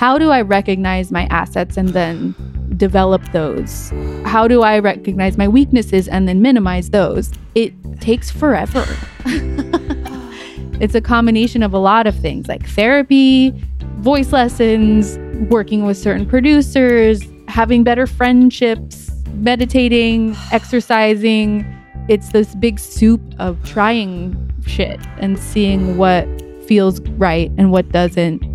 how do I recognize my assets and then develop those? How do I recognize my weaknesses and then minimize those? It takes forever. it's a combination of a lot of things like therapy, voice lessons, working with certain producers, having better friendships, meditating, exercising. It's this big soup of trying shit and seeing what feels right and what doesn't.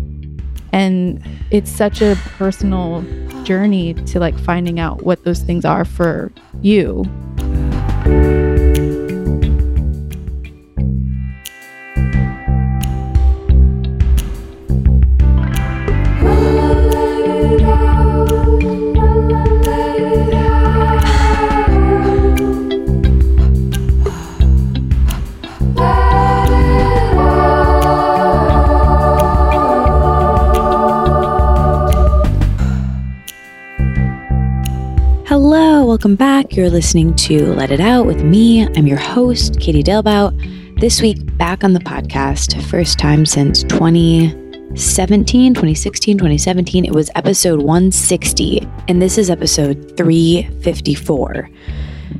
And it's such a personal journey to like finding out what those things are for you. Welcome back. You're listening to Let It Out with me. I'm your host, Katie Dalebout. This week, back on the podcast, first time since 2017, 2016, 2017. It was episode 160, and this is episode 354.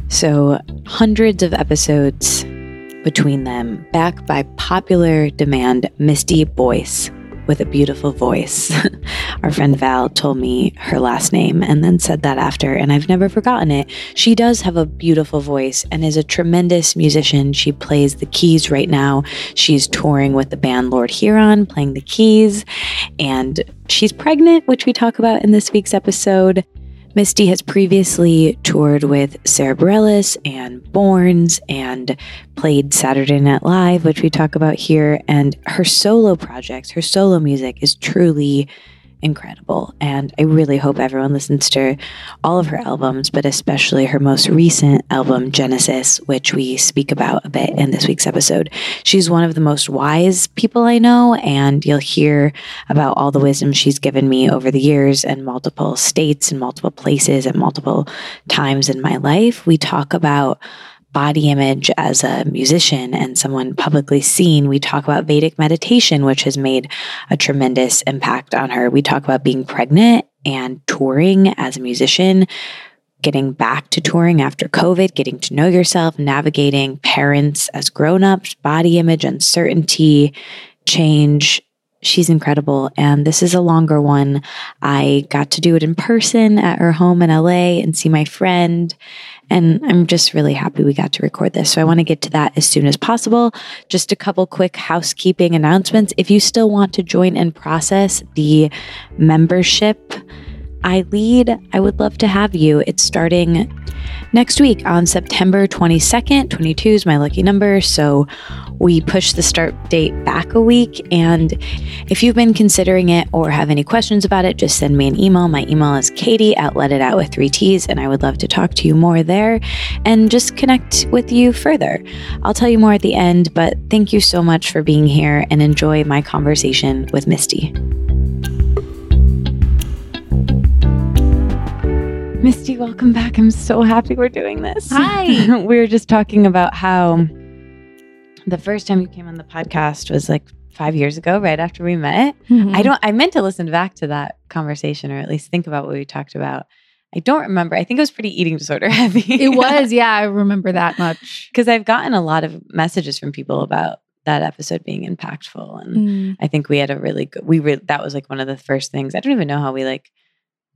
So, hundreds of episodes between them, back by popular demand, Misty Boyce with a beautiful voice. Our friend Val told me her last name and then said that after, and I've never forgotten it. She does have a beautiful voice and is a tremendous musician. She plays the keys right now. She's touring with the band Lord Huron, playing the keys, and she's pregnant, which we talk about in this week's episode. Misty has previously toured with Sara Bareilles and Borns and played Saturday Night Live, which we talk about here. And her solo projects, her solo music is truly incredible. And I really hope everyone listens to all of her albums, but especially her most recent album, Genesis, which we speak about a bit in this week's episode. She's one of the most wise people I know, and you'll hear about all the wisdom she's given me over the years in multiple states and multiple places at multiple times in my life. We talk about body image as a musician and someone publicly seen. We talk about Vedic meditation, which has made a tremendous impact on her. We talk about being pregnant and touring as a musician, getting back to touring after COVID, getting to know yourself, navigating parents as grown ups, body image, uncertainty, change. She's incredible. And this is a longer one. I got to do it in person at her home in LA and see my friend. And I'm just really happy we got to record this. So I want to get to that as soon as possible. Just a couple quick housekeeping announcements. If you still want to join and process the membership I lead, I would love to have you. It's starting next week on September 22nd. 22 is my lucky number. So we push the start date back a week. And if you've been considering it or have any questions about it, just send me an email. My email is katie at let it out with three T's. And I would love to talk to you more there and just connect with you further. I'll tell you more at the end, but thank you so much for being here and enjoy my conversation with Misty. Misty, welcome back. I'm so happy we're doing this. Hi. we were just talking about how the first time you came on the podcast was like five years ago, right after we met. Mm-hmm. I don't I meant to listen back to that conversation or at least think about what we talked about. I don't remember. I think it was pretty eating disorder heavy. it was, yeah, I remember that much. Because I've gotten a lot of messages from people about that episode being impactful. And mm. I think we had a really good we re- that was like one of the first things. I don't even know how we like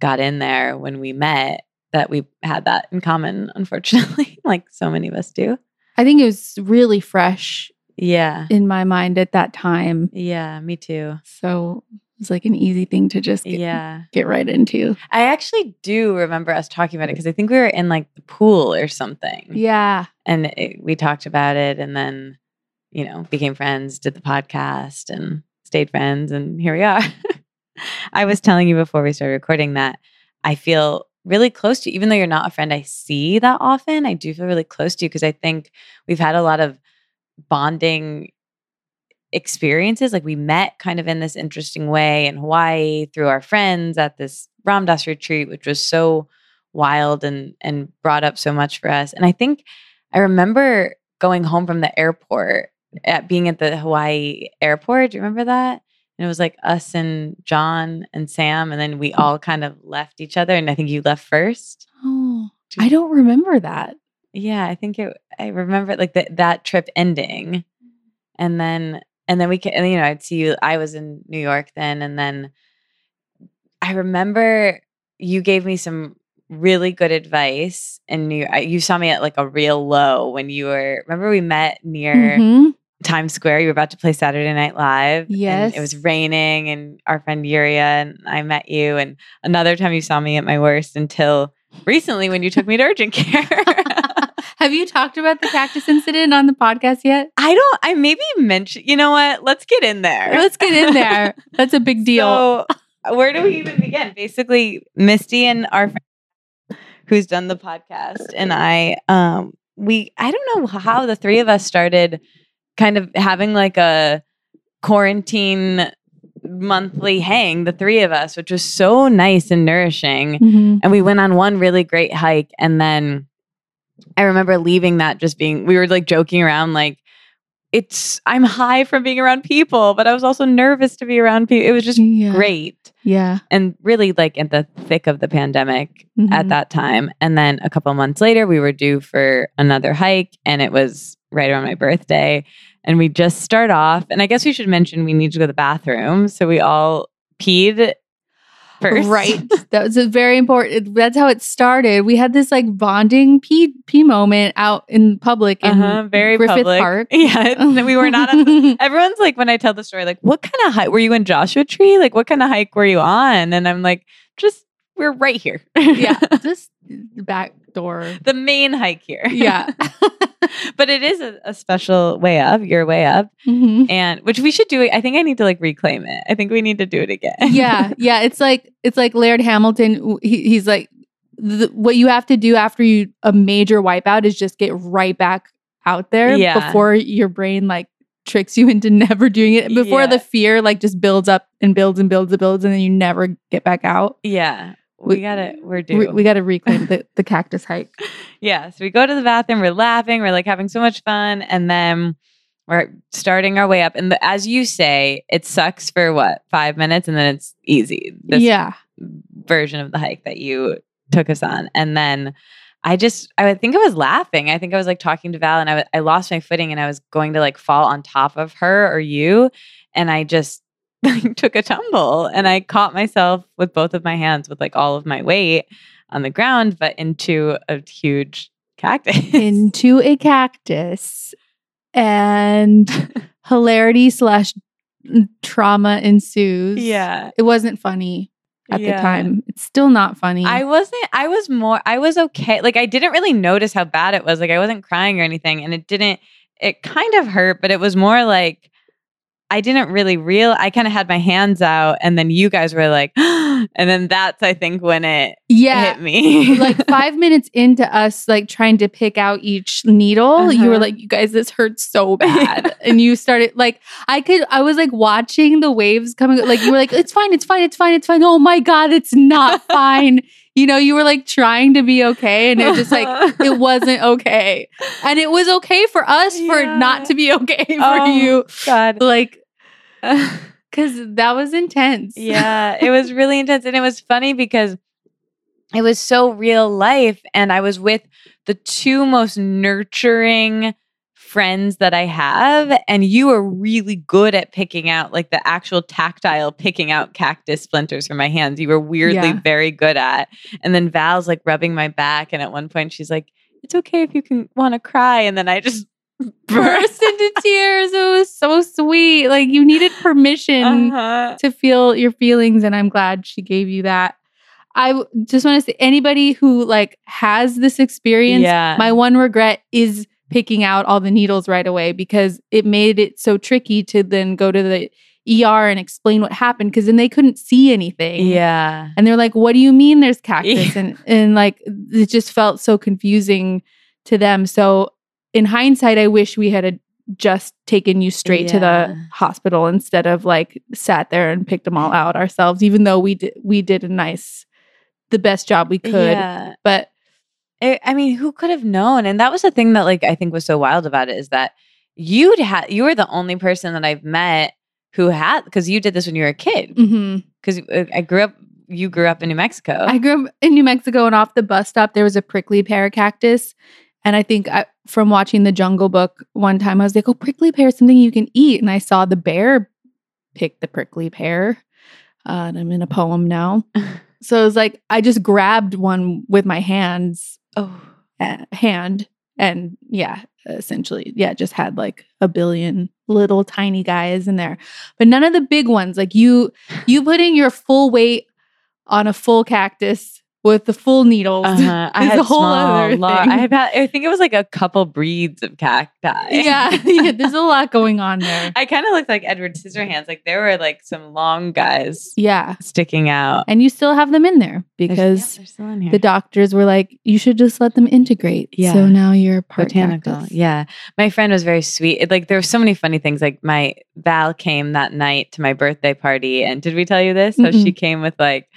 got in there when we met that we had that in common, unfortunately, like so many of us do. I think it was really fresh. Yeah. In my mind at that time. Yeah, me too. So it's like an easy thing to just get, yeah. get right into. I actually do remember us talking about it because I think we were in like the pool or something. Yeah. And it, we talked about it and then, you know, became friends, did the podcast and stayed friends. And here we are. I was telling you before we started recording that I feel really close to you. Even though you're not a friend I see that often, I do feel really close to you because I think we've had a lot of bonding experiences. Like we met kind of in this interesting way in Hawaii through our friends at this Ram Dass retreat, which was so wild and and brought up so much for us. And I think I remember going home from the airport at being at the Hawaii airport. Do you remember that? And it was like us and John and Sam, and then we all kind of left each other. And I think you left first. Oh, I don't remember that. Yeah, I think it. I remember like that that trip ending, and then and then we can. You know, I'd see you. I was in New York then, and then I remember you gave me some really good advice and you You saw me at like a real low when you were. Remember we met near Mhm. Times Square. You were about to play Saturday Night Live. and Yes. it was raining, and our friend Yuria and I met you. And another time you saw me at my worst until recently when you took me to urgent care. Have you talked about the cactus incident on the podcast yet? I don't. I maybe mentioned. You know what? Let's get in there. Let's get in there. That's a big deal. So, where do we even begin? Basically, Misty and our friend who's done the podcast and I, um, we I don't know how the three of us started kind of having like a quarantine monthly hang, the three of us, which was so nice and nourishing. Mhm. And we went on one really great hike. And then I remember leaving that just being, we were like joking around, like, it's, I'm high from being around people, but I was also nervous to be around people. It was just Yeah. great. Yeah. And really like in the thick of the pandemic at Mhm. that time. And then a couple months later, we were due for another hike and it was right around my birthday. And we just start off. And I guess we should mention we need to go to the bathroom. So we all peed first. Right. That was a very important. That's how it started. We had this like bonding pee pee moment out in public in uh-huh, very Griffith public. Park. Yeah, we were not. On everyone's like, when I tell the story, like, what kind of hike were you in Joshua Tree? Like, what kind of hike were you on? And I'm like, just we're right here. yeah, just the back door. the main hike here. Yeah. but it is a, a special way up. Your way up, Mhm. and which we should do. I think I need to like reclaim it. I think we need to do it again. yeah, yeah. It's like it's like Laird Hamilton. He, he's like, the, what you have to do after you a major wipeout is just get right back out there Yeah. before your brain like tricks you into never doing it. Before Yeah. the fear like just builds up and builds and builds and builds, and then you never get back out. yeah. We, We- gotta. We're due. We, we got to reclaim the, the cactus hike. Yeah. So we go to the bathroom, we're laughing, we're like having so much fun. And then we're starting our way up. And the, as you say, it sucks for what, five minutes? And then it's easy. This yeah, version of the hike that you took us on. And then I just, I think I was laughing. I think I was like talking to Val and I—I lost my footing and I was going to like fall on top of her or you. And I just like took a tumble and I caught myself with both of my hands with like all of my weight on the ground, but into a huge cactus. into a cactus, and hilarity slash trauma ensues. yeah. it wasn't funny at Yeah. the time. It's still not funny. I wasn't, I was more, I was okay. Like, I didn't really notice how bad it was. Like, I wasn't crying or anything. And it didn't, it kind of hurt, but it was more like, I didn't really real. I kind of had my hands out, and then you guys were like, and then that's I think when it yeah. hit me. like five minutes into us like trying to pick out each needle, you were Uh-huh. like, "You guys, this hurts so bad," and you started like, I could, I was like watching the waves coming. Like you were like, "It's fine, it's fine, it's fine, it's fine." Oh my god, it's not fine. You know, you were like trying to be okay, and it just like it wasn't okay, and it was okay for us for Yeah. not to be okay for Oh, you, God. like because that was intense. yeah, it was really intense. And it was funny because it was so real life. And I was with the two most nurturing friends that I have. And you were really good at picking out like the actual tactile picking out cactus splinters from my hands. You were weirdly Yeah. very good at. And then Val's like rubbing my back. And at one point she's like, it's okay if you can want to cry. And then I just burst into tears. It was so sweet. Like you needed permission Uh-huh. to feel your feelings, and I'm glad she gave you that. I just want to say anybody who like has this experience, Yeah. my one regret is picking out all the needles right away because it made it so tricky to then go to the ER and explain what happened because then they couldn't see anything. yeah. And they're like, "What do you mean there's cactus?" Yeah. And and like it just felt so confusing to them. So in hindsight, I wish we had a, just taken you straight to the hospital instead of like sat there and picked them all out ourselves. Even though we did we did a nice, the best job we could. Yeah. But I I mean, who could have known? And that was the thing that like I think was so wild about it is that you'd had you were the only person that I've met who had because you did this when you were a kid. Mm-hmm. Because uh, I grew up, you grew up in New Mexico. I grew up in New Mexico, and off the bus stop there was a prickly pear cactus. And I think I, from watching the Jungle Book one time, I was like, "Oh, prickly pear is something you can eat." And I saw the bear pick the prickly pear. Uh, and I'm in a poem now, so it was like I just grabbed one with my hands, oh, uh, hand, and yeah, essentially, yeah, just had like a billion little tiny guys in there, but none of the big ones. Like you, you putting your full weight on a full cactus with the full needles. uh-huh. I had a whole small, other thing. I have had, I think it was like a couple breeds of cacti. yeah, yeah, there's a lot going on there. I kind of looked like Edward Scissorhands. Like there were like some long guys Yeah, sticking out. and you still have them in there They're- yeah, because they're still in here. the doctors were like, you should just let them integrate. Yeah. So now you're part botanical. cactus. Yeah. My friend was very sweet. It, like there were so many funny things. Like my Val came that night to my birthday party. And did we tell you this? How she came with like,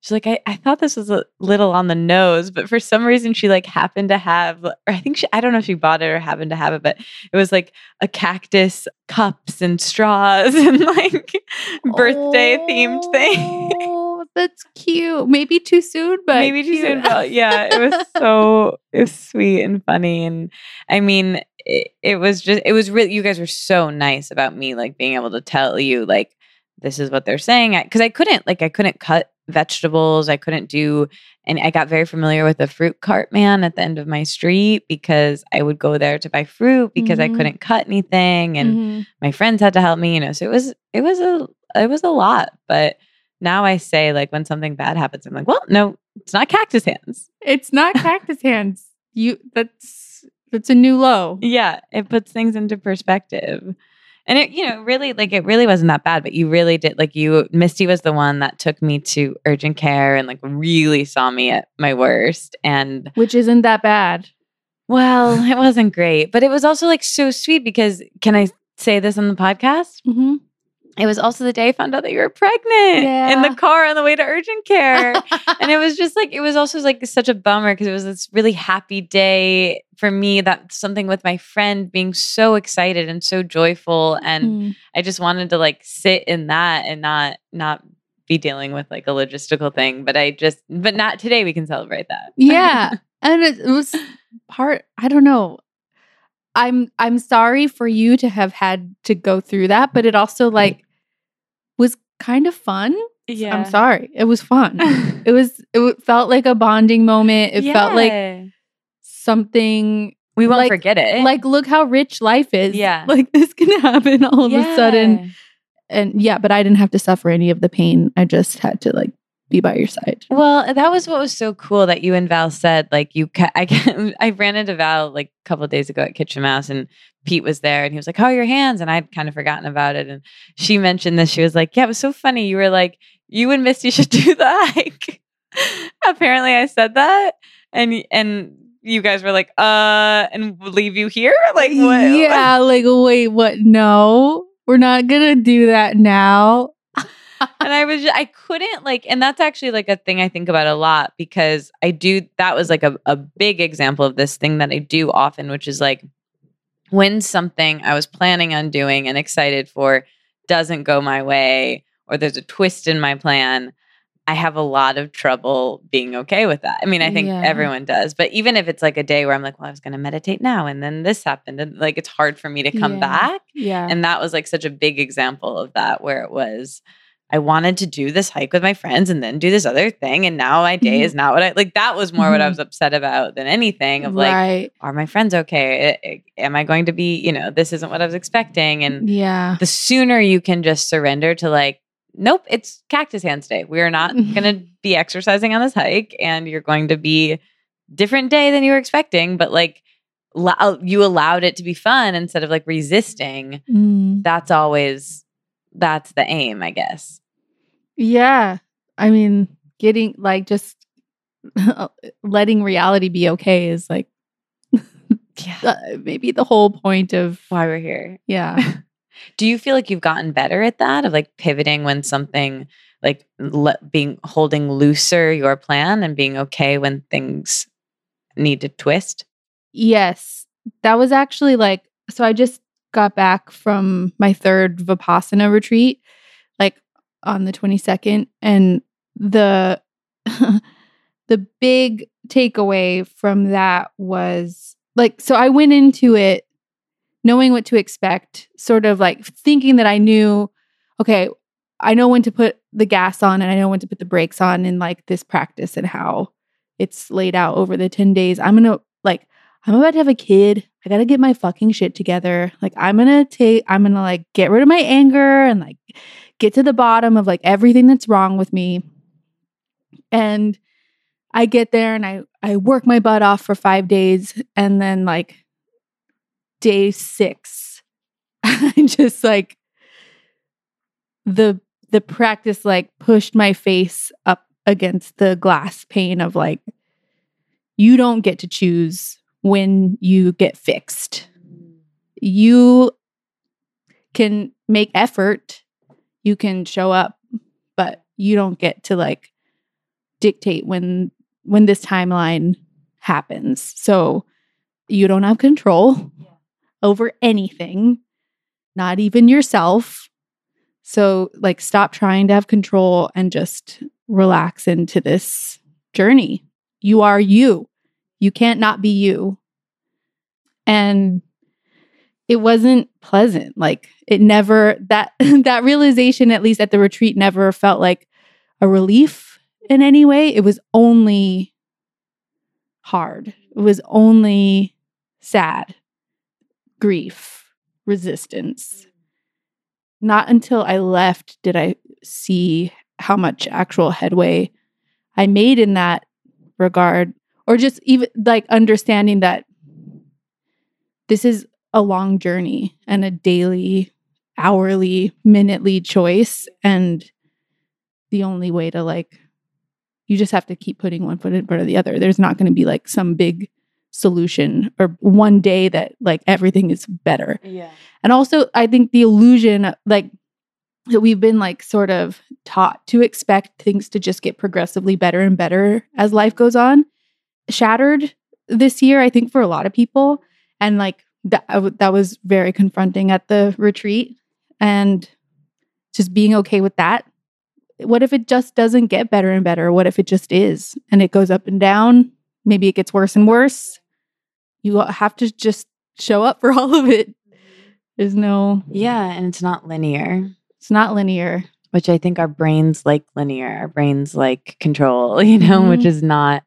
she's like, I, I thought this was a little on the nose, but for some reason she like happened to have, or I think she, I don't know if she bought it or happened to have it, but it was like a cactus cups and straws and like birthday themed thing. Oh, that's cute. Maybe too soon, but maybe too cute. soon. But yeah, it was so it was sweet and funny, and I mean, it, it was just it was really. You guys were so nice about me, like being able to tell you like this is what they're saying because I couldn't like I couldn't cut vegetables. I couldn't do, and I got very familiar with the fruit cart man at the end of my street because I would go there to buy fruit because I Mhm. couldn't cut anything, and Mhm. my friends had to help me. You know, so it was it was a it was a lot, but. Now I say like when something bad happens, I'm like, well, no, it's not cactus hands. It's not cactus hands. You that's that's a new low. Yeah, it puts things into perspective. And it, you know, really like it really wasn't that bad, but you really did like you Misty was the one that took me to urgent care and like really saw me at my worst. And Which isn't that bad. well, it wasn't great, but it was also like so sweet because can I say this on the podcast? Mm-hmm. It was also the day I found out that you were pregnant in the car on the way to urgent care. and it was just like it was also like such a bummer because it was this really happy day for me that something with my friend being so excited and so joyful. And Mm. i just wanted to like sit in that and not not be dealing with like a logistical thing. But i just but not today we can celebrate that. Yeah. And it, it was part i don't know. I'm i'm sorry for you to have had to go through that but it also like was kind of fun. Yeah. i'm sorry. It was fun. It was it felt like a bonding moment. It felt like something we won't like- forget it. like look how rich life is. Yeah. like this can happen all of a sudden. And yeah but i didn't have to suffer any of the pain. I just had to like be by your side Well, that was what was so cool that you and Val said. Like you, ca- I, ca- I ran into Val like a couple of days ago at Kitchen Mouse, and Pete was there, and he was like, "How are your hands?" And I'd kind of forgotten about it, and she mentioned this. She was like, "Yeah, it was so funny. You were like, you and Misty should do the hike." Apparently, I said that, and and you guys were like, "Uh," and leave you here. Like, what? yeah like wait what no we're not gonna do that now and I was just, I couldn't like and that's actually like a thing I think about a lot because I do that was like a, a big example of this thing that I do often which is like when something I was planning on doing and excited for doesn't go my way or there's a twist in my plan I have a lot of trouble being okay with that. I mean, I think Yeah. everyone does, but even if it's like a day where I'm like, well, I was going to meditate now and then this happened and like it's hard for me to come Yeah. back. yeah And that was like such a big example of that, where it was, I wanted to do this hike with my friends and then do this other thing. And now my day Mhm. is not what I like. That was more what I Mhm. was upset about than anything of like, right are my friends okay? Am I going to be, you know, this isn't what I was expecting. And yeah the sooner you can just surrender to like, nope, it's cactus hands day. We are not going to be exercising on this hike and you're going to be different day than you were expecting. But like, lo- you allowed it to be fun instead of like resisting Mm. that's always that's the aim i guess. Yeah. I mean getting like just letting reality be okay is like yeah. maybe the whole point of why we're here. Yeah. Do you feel like you've gotten better at that of like pivoting when something like le- being holding looser your plan and being okay when things need to twist? Yes. That was actually like so i just got back from my third Vipassana retreat, like on the 22nd. And the the big takeaway from that was like so I went into it knowing what to expect, sort of like thinking that I knew, okay, I know when to put the gas on and I know when to put the brakes on in like this practice and how it's laid out over the 10 days. I'm gonna like I'm about to have a kid. I gotta get my fucking shit together. Like I'm gonna take I'm gonna like get rid of my anger and like get to the bottom of like everything that's wrong with me. And I get there and I I work my butt off for 5 days and then like day 6 I just like the the practice like pushed my face up against the glass pane of like you don't get to choose when you get fixed. Mm. You can make effort, you can show up, but you don't get to like dictate when when this timeline happens. So you don't have control over anything, not even yourself. So like stop trying to have control and just relax into this journey. You are you. You can't not be you. And it wasn't pleasant. Like it never that that realization at least at the retreat never felt like a relief in any way. It was only hard. It was only sad, grief, resistance. Not until I left did I see how much actual headway I made in that regard, or just even like understanding that this is a long journey and a daily, hourly, minutely choice. And the only way to like, you just have to keep putting one foot in front of the other. There's not going to be like some big solution or one day that like everything is better. Yeah. And also, I think the illusion, like, that we've been like sort of taught to expect things to just get progressively better and better as life goes on, shattered this year, I think, for a lot of people. And like, that, that was very confronting at the retreat. And just being okay with that. What if it just doesn't get better and better? What if it just is and it goes up and down? Maybe it gets worse and worse. You have to just show up for all of it. There's no, Yeah. And it's not linear, it's not linear. which I think our brains like linear. Our brains like control, you know, which Mhm. is not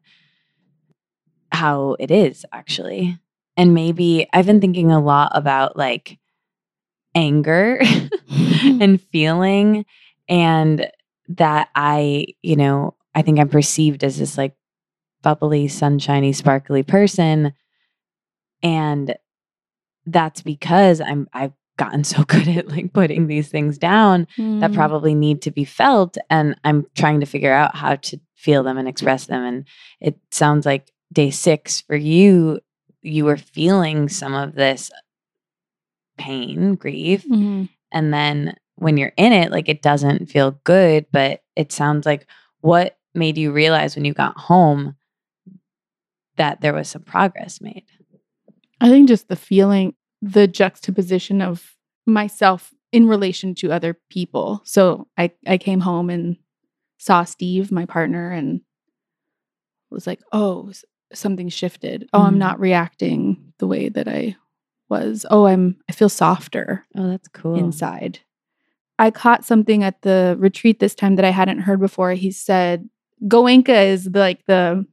how it is actually. And maybe I've been thinking a lot about like anger and feeling and that I, you know, I think I'm perceived as this like bubbly, sunshiny, sparkly person. And that's because I'm I've gotten so good at like putting these things down that Mm. probably need to be felt and I'm trying to figure out how to feel them and express them and it sounds like day 6 for you you were feeling some of this pain, grief Mhm. and then when you're in it like it doesn't feel good but it sounds like what made you realize when you got home that there was some progress made I think just the feeling, the juxtaposition of myself in relation to other people. So I, I came home and saw Steve, my partner, and was like, oh, something shifted. Oh, I'm Mhm. not reacting the way that I was. Oh, I'm, I feel softer oh that's cool inside. I caught something at the retreat this time that I hadn't heard before. He said, Goenka is the, like the,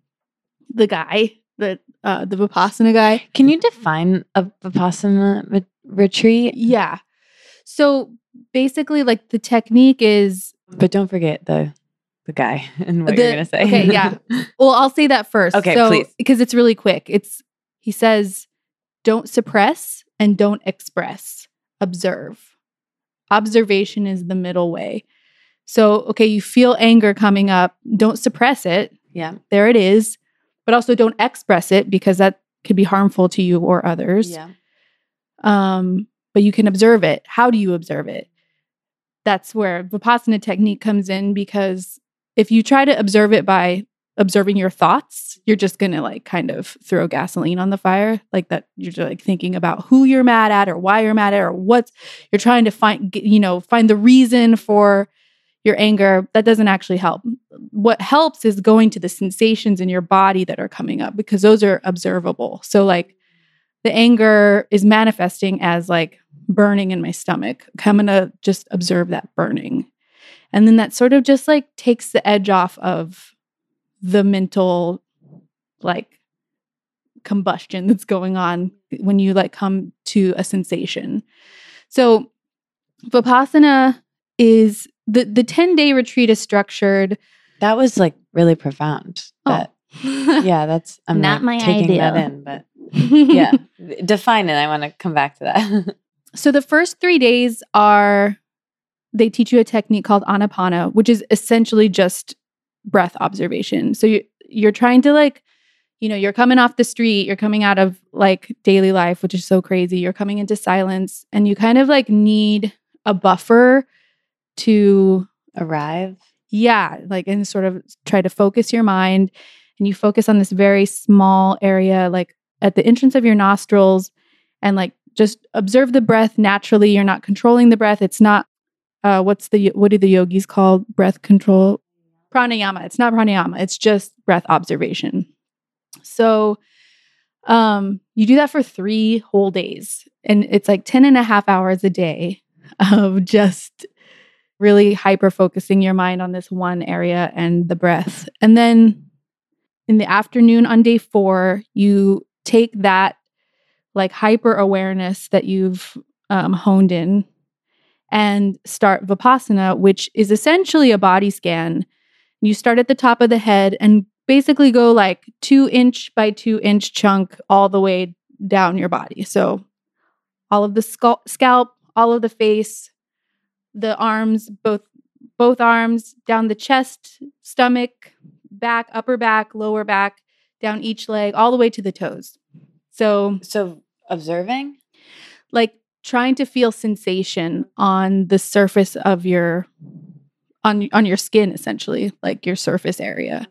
the guy, the, uh, the Vipassana guy. can you define a vipassana re- retreat Yeah. So basically, like the technique is but don't forget the the guy and what the, you're gonna say Okay, yeah. Well, I'll say that first. Okay, so, please. Because it's really quick. It's he says, don't suppress and don't express. Observe. Observation is the middle way. So, okay, you feel anger coming up. Don't suppress it. yeah There it is. But also don't express it because that could be harmful to you or others. yeah um, but you can observe it. How do you observe it? That's where Vipassana technique comes in because if you try to observe it by observing your thoughts, you're just going to like kind of throw gasoline on the fire. Like that you're just like thinking about who you're mad at or why you're mad at or what's you're trying to find, you know, find the reason for your anger. That doesn't actually help. What helps is going to the sensations in your body that are coming up because those are observable. So, like, the anger is manifesting as like burning in my stomach. I'm going to just observe that burning. And then that sort of just like takes the edge off of the mental like combustion that's going on when you like come to a sensation. So Vipassana is the the 10 day retreat is structured. That was like really profound. But Oh. yeah, that's I'm Not not, my taking that in, but yeah. Define it. I want to come back to that. So the first three days are they teach you a technique called anapana, which is essentially just breath observation. So you you're trying to like, you know, you're coming off the street, you're coming out of like daily life, which is so crazy. You're coming into silence and you kind of like need a buffer to Arrive. yeah, like and sort of try to focus your mind and you focus on this very small area like at the entrance of your nostrils and like just observe the breath naturally. You're not controlling the breath. It's not uh what's the what do the yogis call breath control? Pranayama. It's not pranayama. It's just breath observation. So um you do that for 3 whole days and it's like 10 and a half hours a day of just really hyper focusing your mind on this one area and the breath. And then in the afternoon on day four, you take that like hyper awareness that you've um, honed in and start Vipassana, which is essentially a body scan. You start at the top of the head and basically go like two inch by two inch chunk all the way down your body. So all of the scalp, scalp all of the face, the arms, both both arms down the chest, stomach, back, upper back, lower back, down each leg, all the way to the toes. So, So observing? like trying to feel sensation on the surface of your on on your skin essentially, like your surface area.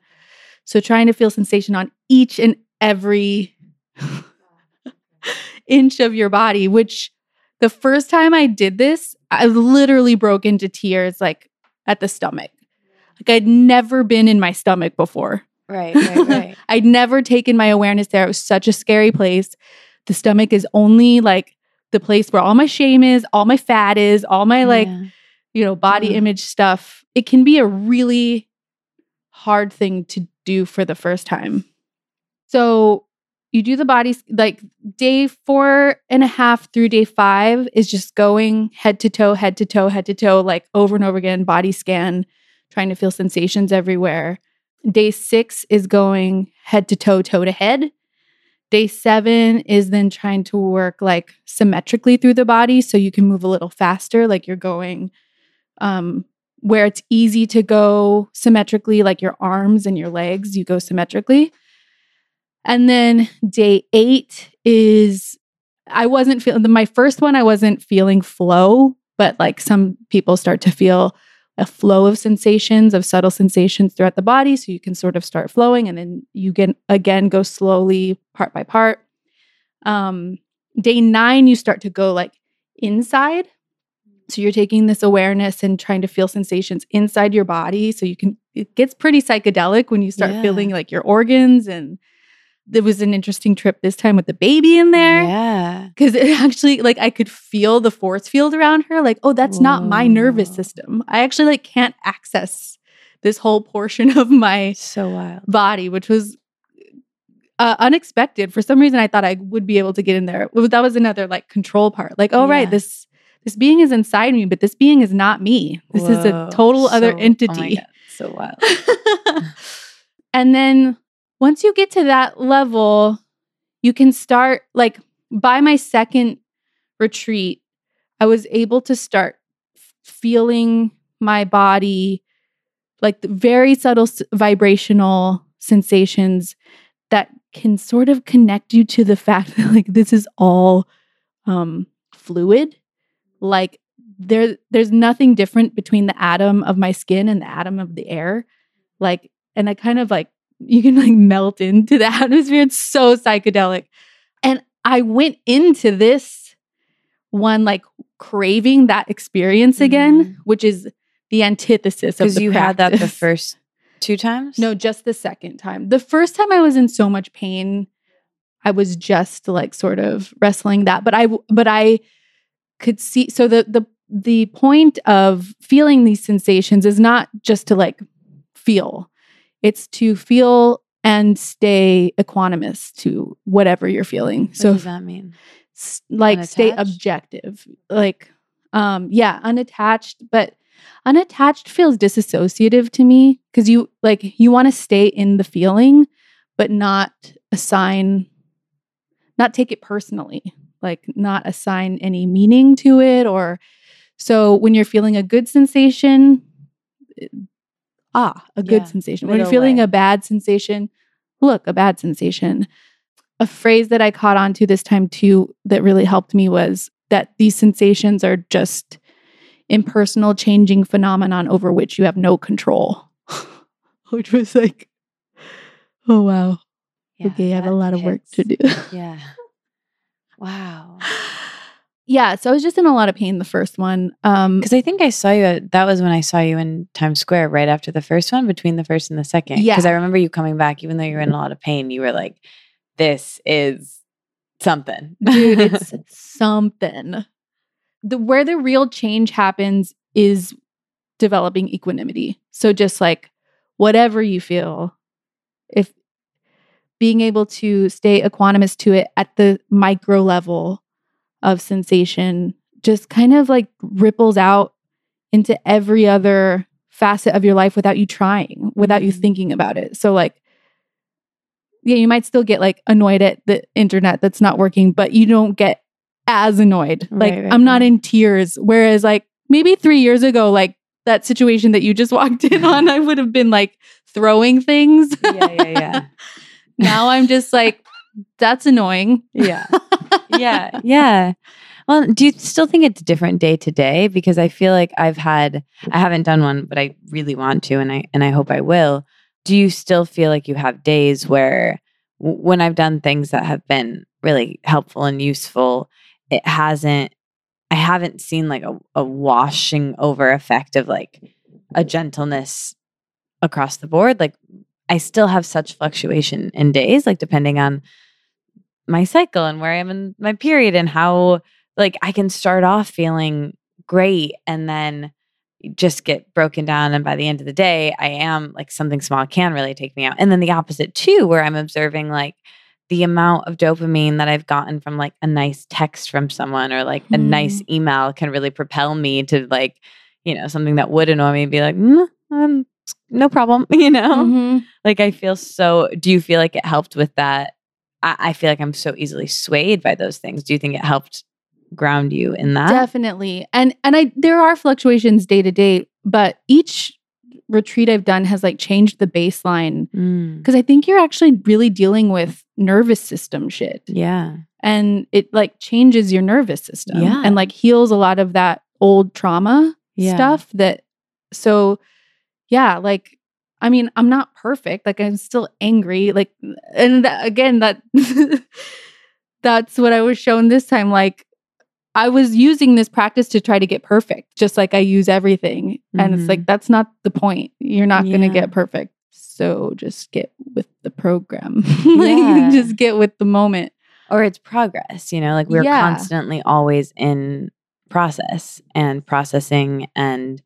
So trying to feel sensation on each and every inch of your body, which the first time I did this, I literally broke into tears like at the stomach. Like I'd never been in my stomach before. Right, right, right. I'd never taken my awareness there. It was such a scary place. The stomach is only like the place where all my shame is, all my fat is, all my like, Yeah. you know, body Mhm. image stuff. It can be a really hard thing to do for the first time. So you do the body, like day four and a half through day five is just going head to toe, head to toe, head to toe, like over and over again, body scan, trying to feel sensations everywhere. Day six is going head to toe, toe to head. Day seven is then trying to work like symmetrically through the body so you can move a little faster, like you're going um, where it's easy to go symmetrically, like your arms and your legs, you go symmetrically. And then day eight is I wasn't feeling my first one, I wasn't feeling flow, but like some people start to feel a flow of sensations, of subtle sensations throughout the body. So you can sort of start flowing and then you can again go slowly part by part. Um, day nine, you start to go like inside. So you're taking this awareness and trying to feel sensations inside your body. So you can, it gets pretty psychedelic when you start Yeah. feeling like your organs. And there was an interesting trip this time with the baby in there. Yeah. because it actually like i could feel the force field around her like oh that's not my nervous system. I actually like can't access this whole portion of my So wild. body which was uh, unexpected. For some reason i thought i would be able to get in there. It that was another like control part. Like oh right this this being is inside me but this being is not me. This is a Whoa. total other So- oh my entity. God, So wild. and then once you get to that level, you can start like by my second retreat, I was able to start feeling my body like the very subtle s- vibrational sensations that can sort of connect you to the fact that like this is all um fluid. Like there there's nothing different between the atom of my skin and the atom of the air. Like and i kind of like you can like melt into the atmosphere. It's so psychedelic. And I went into this one like craving that experience again, Mhm. which is the antithesis of Because you had that the first two times? No, just the second time. The first time I was in so much pain, I was just like sort of wrestling that, but I but I could see so the the the point of feeling these sensations is not just to like feel. It's to feel and stay equanimous to whatever you're feeling. What so does that mean? like stay objective like um yeah unattached but unattached feels disassociative to me because you like you want to stay in the feeling but not assign not take it personally like not assign any meaning to it or so when you're feeling a good sensation ah a good Yeah, sensation when you're feeling a bad sensation look a bad sensation a phrase that I caught on to this time too that really helped me was that these sensations are just impersonal changing phenomenon over which you have no control. which was like, oh wow. Yeah, okay, I have a lot of work to do. Yeah. Wow. Yeah, so I was just in a lot of pain the first one. Um Because I think I saw you. At, that was when I saw you in Times Square, right after the first one, between the first and the second. Because Yeah. I remember you coming back, even though you were in a lot of pain. You were like, "This is something, dude, it's something. The where the real change happens is developing equanimity. So just like whatever you feel, if being able to stay equanimous to it at the micro level of sensation just kind of like ripples out into every other facet of your life without you trying, without you Mhm. thinking about it. So like yeah, you might still get like annoyed at the internet that's not working, but you don't get as annoyed. Like Right, right, I'm not right. in tears. Whereas like maybe three years ago, like that situation that you just walked in on, I would have been like throwing things. yeah, yeah, yeah, now I'm just like, that's annoying. yeah, yeah, yeah. Well, do you still think it's different day to day? Because I feel like I've had, I haven't done one, but I really want to, and I and I hope I will. Do you still feel like you have days where, when I've done things that have been really helpful and useful, it hasn't, I haven't seen like a, a washing over effect of like a gentleness across the board. Like I still have such fluctuation in days, like depending on my cycle and where I am in my period and how like I can start off feeling great and then just get broken down and by the end of the day I am like something small can really take me out. And then the opposite too where I'm observing like the amount of dopamine that I've gotten from like a nice text from someone or like a nice email can really propel me to like you know something that would annoy me and be like mm, um, no problem you know Mhm. like I feel so. Do you feel like it helped with that? I, I feel like I'm so easily swayed by those things. Do you think it helped ground you in that? Definitely. And and I there are fluctuations day to day, but each retreat I've done has like changed the baseline Mm, because I think you're actually really dealing with nervous system shit. yeah. And it like changes your nervous system Yeah. and like heals a lot of that old trauma Yeah. stuff that so yeah, like I mean, I'm not perfect. Like I'm still angry. Like and that, again that that's what I was shown this time like I was using this practice to try to get perfect, just like I use everything. And it's like, mm-hmm. that's not the point. You're not going to get perfect. So just get with the program. Yeah. like, just get with the moment. Or it's progress. You know, like we're Yeah. constantly always in process and processing and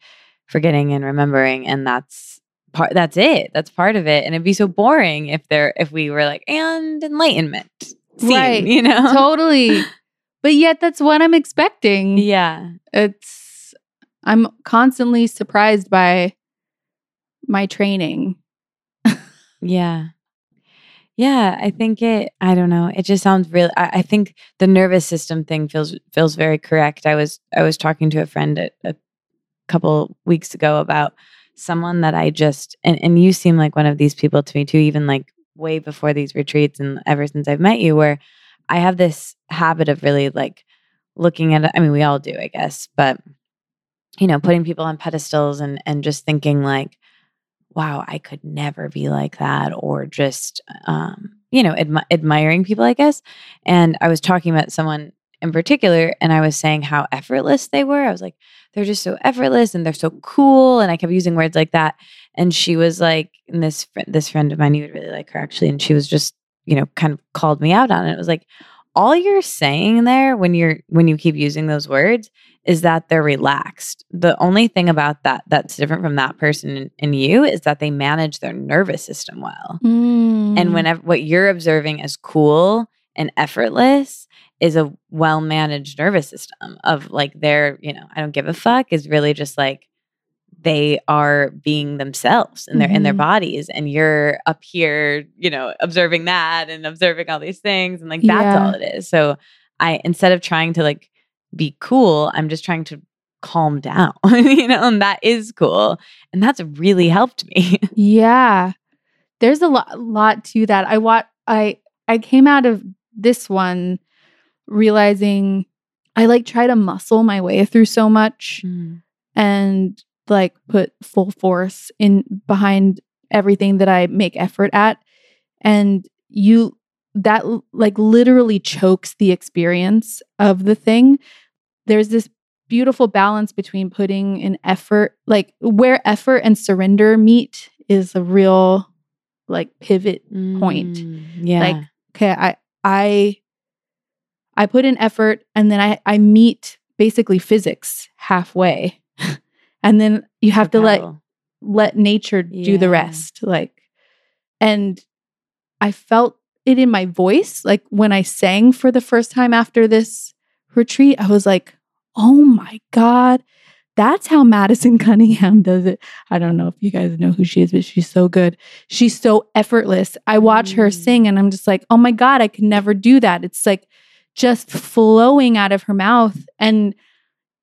forgetting and remembering, and that's part. That's it. That's part of it. And it'd be so boring if there if we were like and enlightenment. Scene, Right. You know. totally. But yet, that's what I'm expecting. Yeah. It's, I'm constantly surprised by my training. Yeah. Yeah, I think it I don't know. It just sounds real I, I think the nervous system thing feels feels very correct. I was I was talking to a friend a, a couple weeks ago about someone that I just and, and you seem like one of these people to me too, even like way before these retreats and ever since I've met you, where I have this habit of really like looking at. I mean, we all do, I guess, but you know, putting people on pedestals and and just thinking like wow, I could never be like that, or just, um, you know, admi- admiring people, I guess. And I was talking about someone in particular, and I was saying how effortless they were. I was like, they're just so effortless and they're so cool. And I kept using words like that. And she was like, and this this friend of mine, you would really like her actually, and she was just, you know, kind of called me out on it. It was like, all you're saying there when you're when you keep using those words is that they're relaxed. The only thing about that that's different from that person and you is that they manage their nervous system well. And Mm. whenever what you're observing as cool and effortless is a well managed nervous system of like their, you know, I don't give a fuck is really just like they are being themselves in their in their Mhm. bodies and you're up here, you know, observing that and observing all these things and like that's Yeah. all it is. So I instead of trying to like be cool, I'm just trying to calm down, you know, and that is cool. And that's really helped me. Yeah. There's a lot lot to that. I wa- I I came out of this one realizing I like try to muscle my way through so much and like put full force in behind everything that I make effort at and you that like literally chokes the experience of the thing there's this beautiful balance between putting an effort like where effort and surrender meet is a real like pivot point. Mm, Yeah. like okay i i i put in effort and then i i meet basically physics halfway. And then you have to let let nature do the rest like and i felt it in my voice like when i sang for the first time after this retreat i was like oh my god that's how madison cunningham does it. I don't know if you guys know who she is but she's so good. She's so effortless. I watch her Mm. sing and i'm just like oh my god i could never do that. It's like just flowing out of her mouth and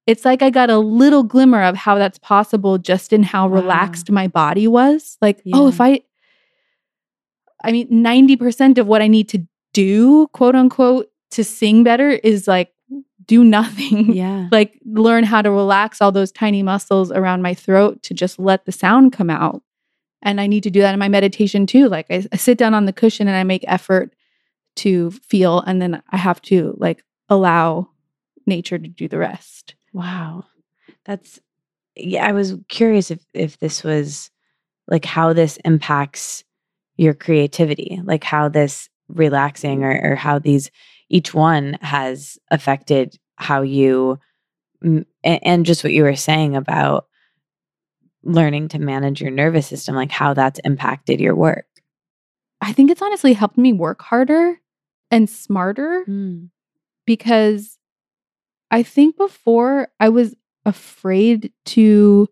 it's like I got a little glimmer of how that's possible just in how Wow. relaxed my body was. Like, oh, if I, I mean, 90% of what I need to do, quote unquote, to sing better is like do nothing. Yeah. like learn how to relax all those tiny muscles around my throat to just let the sound come out. And I need to do that in my meditation too. Like I, I sit down on the cushion and I make effort to feel, and then I have to like allow nature to do the rest. Wow. That's yeah, I was curious if if this was like how this impacts your creativity, like how this relaxing or or how these each one has affected how you m- a- and just what you were saying about learning to manage your nervous system, like how that's impacted your work. I think it's honestly helped me work harder and smarter because I think before I was afraid to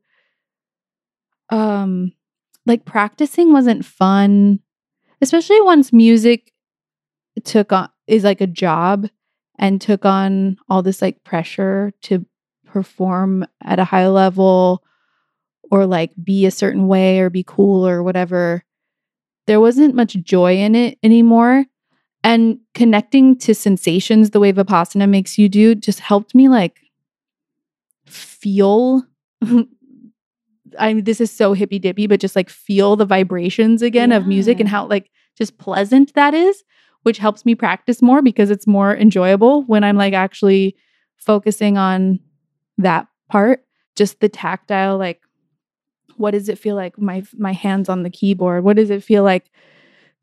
um like practicing wasn't fun especially once music took on is like a job and took on all this like pressure to perform at a high level or like be a certain way or be cool or whatever there wasn't much joy in it anymore and connecting to sensations the way vipassana makes you do just helped me like feel I mean this is so hippy dippy but just like feel the vibrations again of music and how like just pleasant that is which helps me practice more because it's more enjoyable when I'm like actually focusing on that part. Just the tactile like what does it feel like? My my hands on the keyboard. What does it feel like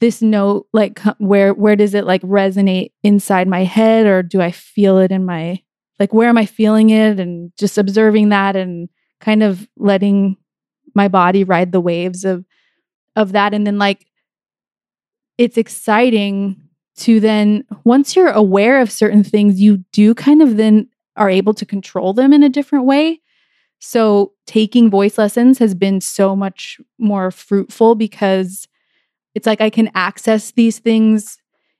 this note like where where does it like resonate inside my head or do i feel it in my like where am i feeling it? And just observing that and kind of letting my body ride the waves of of that. And then like it's exciting to then once you're aware of certain things you do kind of then are able to control them in a different way. So taking voice lessons has been so much more fruitful because it's like I can access these things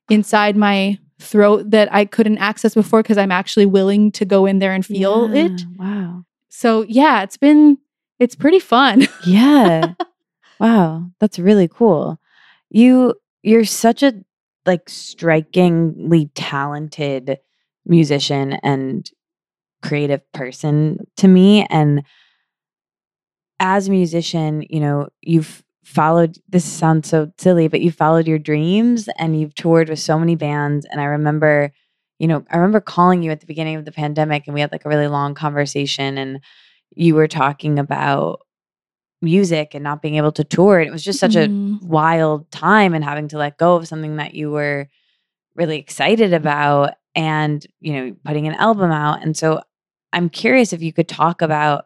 inside my throat that I couldn't access before because I'm actually willing to go in there and feel it. Wow. So yeah, it's been it's pretty fun. Yeah. wow, that's really cool. You you're such a like strikingly talented musician and creative person to me and as a musician, you know, you've followed this sounds so silly, but you followed your dreams and you've toured with so many bands. And I remember, you know, I remember calling you at the beginning of the pandemic and we had like a really long conversation and you were talking about music and not being able to tour. And it was just such Mhm. a wild time and having to let go of something that you were really excited about and, you know, putting an album out. And so I'm curious if you could talk about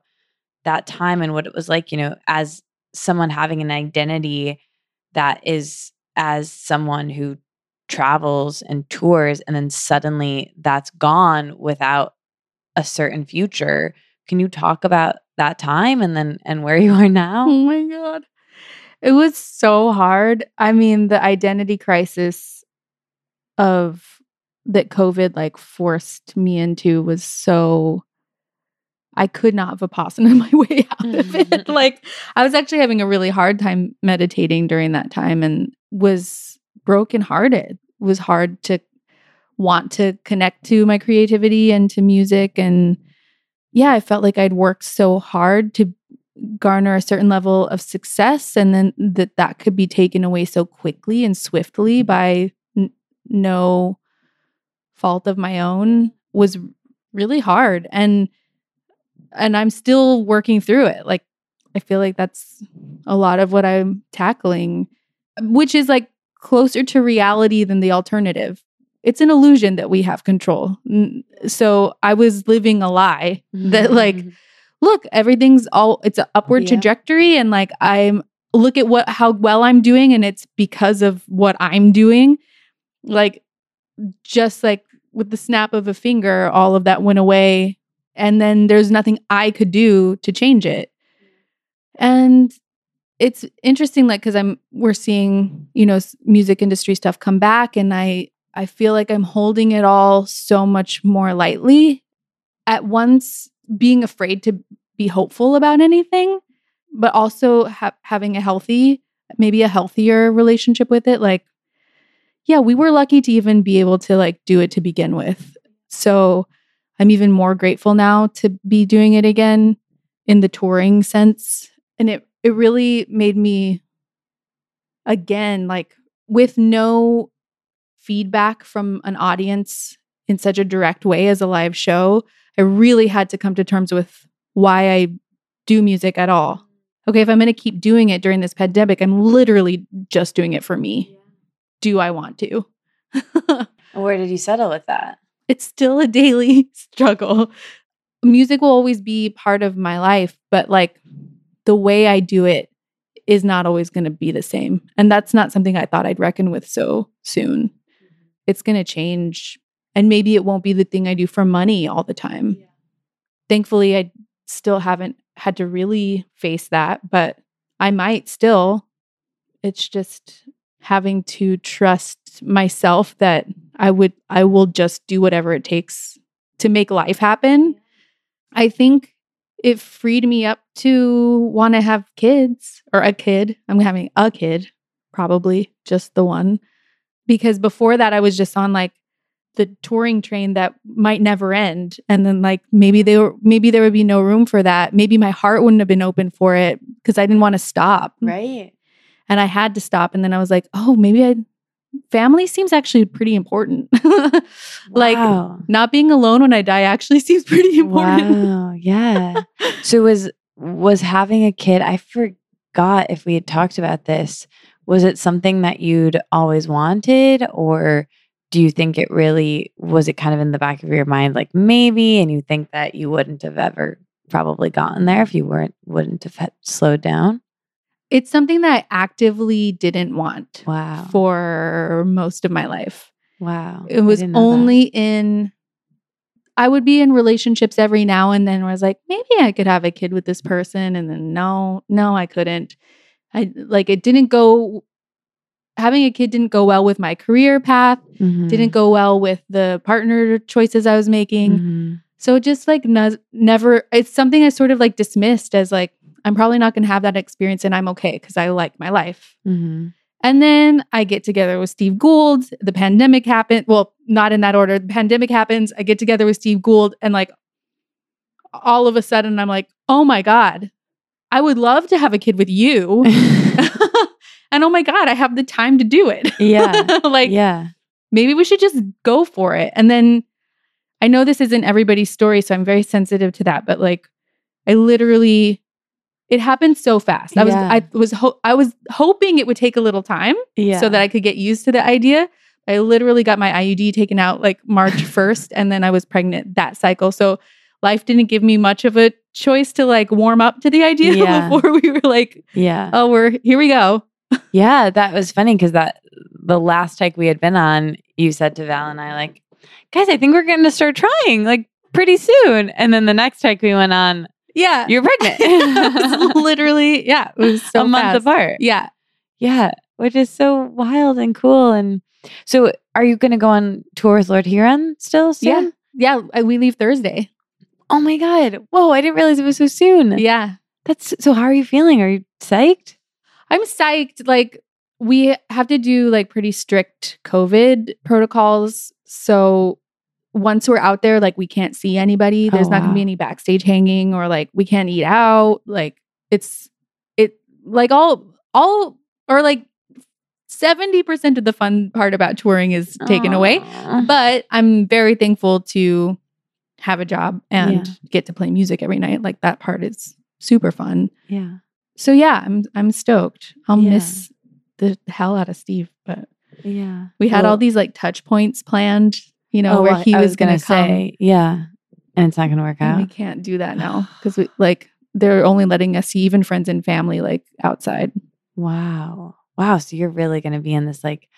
that time and what it was like, you know, as someone having an identity that is as someone who travels and tours and then suddenly that's gone without a certain future. Can you talk about that time and then and where you are now? Oh my God. It was so hard. I mean, the identity crisis of that COVID like forced me into was so I could not vipassana my way out of it. like I was actually having a really hard time meditating during that time and was brokenhearted. It was hard to want to connect to my creativity and to music and yeah, I felt like I'd worked so hard to garner a certain level of success and then that that could be taken away so quickly and swiftly by n- no fault of my own was really hard and and I'm still working through it like I feel like that's a lot of what I'm tackling which is like closer to reality than the alternative. It's an illusion that we have control. So I was living a lie that like mm-hmm. look everything's all it's an upward Yeah. trajectory and like i'm look at what how well i'm doing and it's because of what i'm doing. Like just like with the snap of a finger all of that went away and then there's nothing i could do to change it. And it's interesting like because i'm we're seeing you know music industry stuff come back and i i feel like i'm holding it all so much more lightly. At once being afraid to be hopeful about anything but also ha- having a healthy maybe a healthier relationship with it like yeah we were lucky to even be able to like do it to begin with. So i'm even more grateful now to be doing it again in the touring sense. And it it really made me again like with no feedback from an audience in such a direct way as a live show i really had to come to terms with why i do music at all. Okay if i'm going to keep doing it during this pandemic i'm literally just doing it for me. Do i want to? Where did you settle with that? It's still a daily struggle. Music will always be part of my life, but like the way I do it is not always going to be the same. And that's not something I thought I'd reckon with so soon. Mm-hmm. It's going to change. And maybe it won't be the thing I do for money all the time. Thankfully, I still haven't had to really face that, but I might still. It's just having to trust myself that I would I will just do whatever it takes to make life happen. I think it freed me up to want to have kids or a kid. I'm having a kid, probably just the one. Because before that I was just on like the touring train that might never end and then like maybe they were maybe there would be no room for that. Maybe my heart wouldn't have been open for it because I didn't want to stop Right. and I had to stop. And then I was like, oh, maybe I family seems actually pretty important. like Wow. not being alone when I die actually seems pretty important. Wow. Yeah. so was was having a kid, I forgot if we had talked about this. Was it something that you'd always wanted or do you think it really was it kind of in the back of your mind like maybe and you think that you wouldn't have ever probably gotten there if you weren't wouldn't have had slowed down? It's something that I actively didn't want Wow. for most of my life. wow. It was didn't that. only in I would be in relationships every now and then where I was like, maybe I could have a kid with this person. And then no, no, I couldn't. I like it didn't go having a kid didn't go well with my career path, Mhm. didn't go well with the partner choices I was making. Mhm. So just like no, never, it's something I sort of like dismissed as like, I'm probably not going to have that experience and I'm okay because I like my life. Mhm. And then I get together with Steve Gould. The pandemic happened. Well, not in that order. The pandemic happens. I get together with Steve Gould and like all of a sudden I'm like, oh my God, I would love to have a kid with you. and oh my God, I have the time to do it. Yeah. like, yeah. maybe we should just go for it. And then I know this isn't everybody's story, so I'm very sensitive to that. But like, I literally, it happened so fast. I was, Yeah. I was, ho- I was hoping it would take a little time Yeah. so that I could get used to the idea. I literally got my IUD taken out like March 1st, and then I was pregnant that cycle. So life didn't give me much of a choice to like warm up to the idea Yeah. before we were like, yeah. oh, we're here we go. Yeah, that was funny because that the last hike we had been on, you said to Val and I, like, guys, I think we're going to start trying like pretty soon. And then the next hike we went on, Yeah. you're pregnant. Literally, yeah, it was so a month fast. apart. Yeah. Yeah, which is so wild and cool. And so, are you going to go on tour with Lord Huron still? Soon? Yeah. Yeah. We leave Thursday. Oh my God! Whoa! I didn't realize it was so soon. Yeah. That's so. How are you feeling? Are you psyched? I'm psyched. Like, we have to do like pretty strict COVID protocols. So once we're out there, like, we can't see anybody. Oh, There's not going to wow. be any backstage hanging or like we can't eat out. Like, it's, it, like, all, all, or like 70% of the fun part about touring is taken away. But I'm very thankful to have a job and Yeah. get to play music every night. Like that part is super fun. yeah. So yeah, I'm I'm stoked. I'll Yeah. miss the hell out of Steve, but Yeah. we had Well- all these like touch points planned, you know, oh, where well, he I was, gonna, say, yeah, and it's not gonna work and we can't do that now because we like they're only letting us see even friends and family like outside. Wow, wow. So you're really gonna be in this like,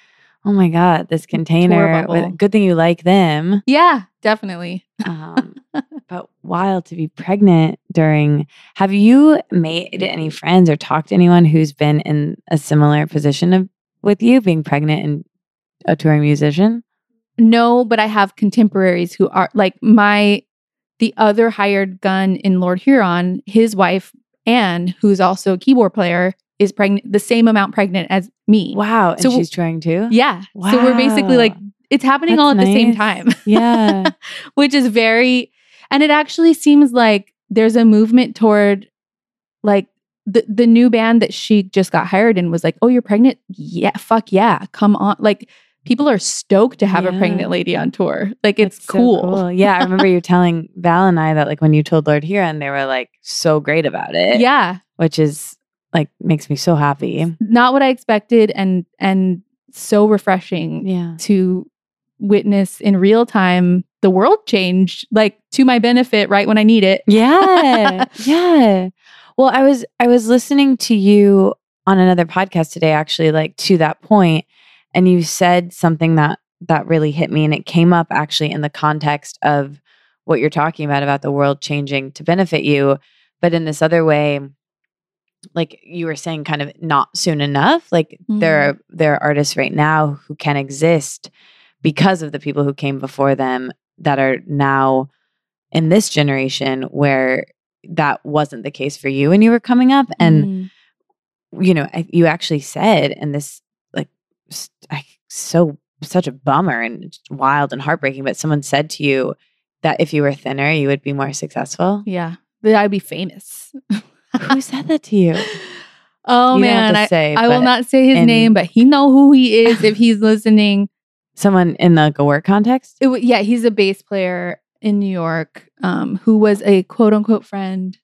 oh my god, this container. With, good thing you like them. Yeah, definitely. Um, but wild to be pregnant during. Have you made any friends or talked to anyone who's been in a similar position of with you, being pregnant and a touring musician? No, but I have contemporaries who are like my the other hired gun in Lord Huron, his wife Anne, who's also a keyboard player, is pregnant the same amount pregnant as me. Wow, and So- she's trying too. Yeah. So we're basically like it's happening That's all at the same time. Yeah. Which is very and it actually seems like there's a movement toward like the the new band that she just got hired in was like, "Oh, you're pregnant? Yeah, fuck yeah. Come on." Like people are stoked to have a pregnant lady on tour. Like it's so cool. Yeah, I remember you telling Val and I that like when you told Lord Huron, they were like so great about it. Yeah. which is like makes me so happy. Not what I expected and and so refreshing Yeah, to witness in real time the world change like to my benefit right when I need it. yeah, yeah. Well, I was I was listening to you on another podcast today, actually, like to that point, and you said something that that really hit me, and it came up actually in the context of what you're talking about about the world changing to benefit you, but in this other way. Like you were saying, kind of not soon enough. Like there are there are artists right now who can exist because of the people who came before them that are now in this generation where that wasn't the case for you when you were coming up and Mm. you know you actually said and this like s- I, so such a bummer and wild and heartbreaking but someone said to you that if you were thinner you would be more successful yeah, that I'd be famous. who said that to you Oh You man, to I, say, I will not say his in- name, but he know who he is if he's listening. someone in a work context It, yeah, he's a bass player in New York, um, who was a quote unquote friend.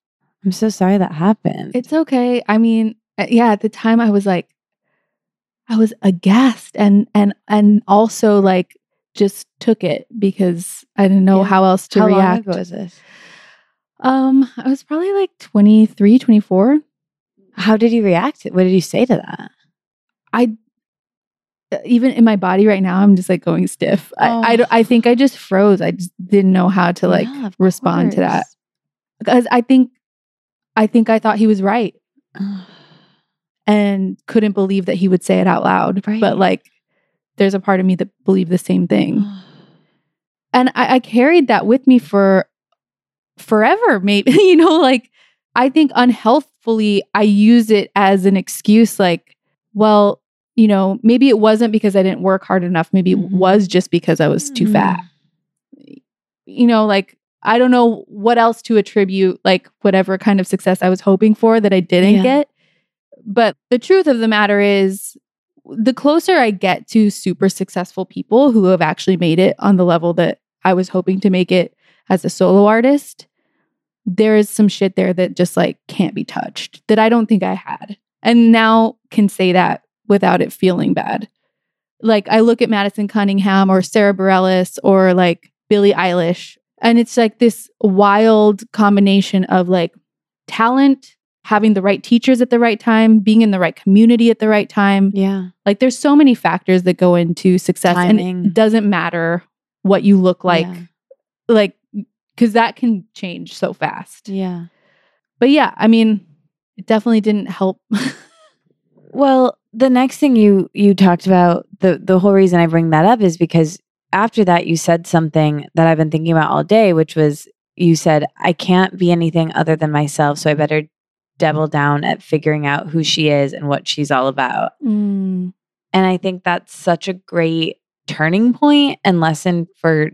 i'm so sorry that happened It's okay. I mean, uh, yeah, at the time I was like, I was aghast and and and also like just took it because I didn't know Yeah. how else to how react. long ago was this Um, I was probably like 23, 24. how did you react what did you say to that I uh, even in my body right now, I'm just like going stiff. I, I, Oh. I think I just froze. I just didn't know how to like Yeah, respond to that because I think, I think I thought he was right and couldn't believe that he would say it out loud. Right. But like, there's a part of me that believed the same thing, and I, I carried that with me for forever. Maybe you know, like I think unhealthfully, I use it as an excuse. Like, well, you know, maybe it wasn't because I didn't work hard enough. Maybe it Mhm. was just because I was too fat. You know, like I don't know what else to attribute like whatever kind of success I was hoping for that I didn't Yeah. get. But the truth of the matter is the closer I get to super successful people who have actually made it on the level that I was hoping to make it as a solo artist, there is some shit there that just like can't be touched that I don't think I had. And now can say that without it feeling bad. Like I look at Madison Cunningham or Sara Bareilles or like Billie Eilish, and it's like this wild combination of like talent, having the right teachers at the right time, being in the right community at the right time. Yeah. Like there's so many factors that go into success and it doesn't matter what you look like Yeah. like cuz that can change so fast. Yeah. But yeah, I mean, it definitely didn't help. Well, the next thing you you talked about the the whole reason I bring that up is because after that you said something that I've been thinking about all day, which was you said I can't be anything other than myself, so I better double down at figuring out who she is and what she's all about. Mm, And I think that's such a great turning point and lesson for,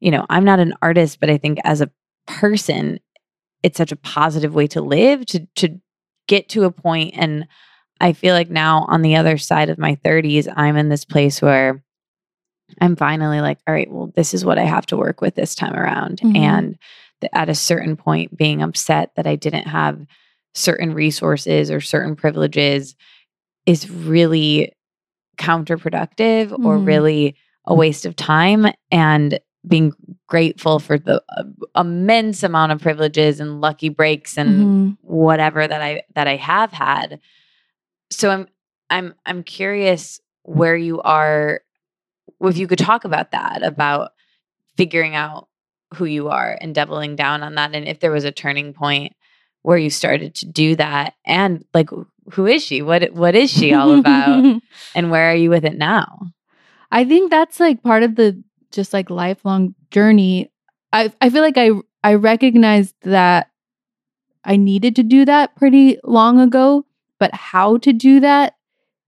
you know, I'm not an artist, but I think as a person, it's such a positive way to live to to get to a point and I feel like now on the other side of my 30s, I'm in this place where I'm finally like, all right, well, this is what I have to work with this time around. Mhm. And at a certain point, being upset that I didn't have certain resources or certain privileges is really counterproductive or Mhm. really a waste of time. And being grateful for the uh, immense amount of privileges and lucky breaks and mhm. whatever that I that I have had. So I'm I'm I'm curious where you are if you could talk about that about figuring out who you are and doubling down on that and if there was a turning point where you started to do that and like who is she what what is she all about and where are you with it now I think that's like part of the just like lifelong journey. I I feel like I I recognized that I needed to do that pretty long ago, but how to do that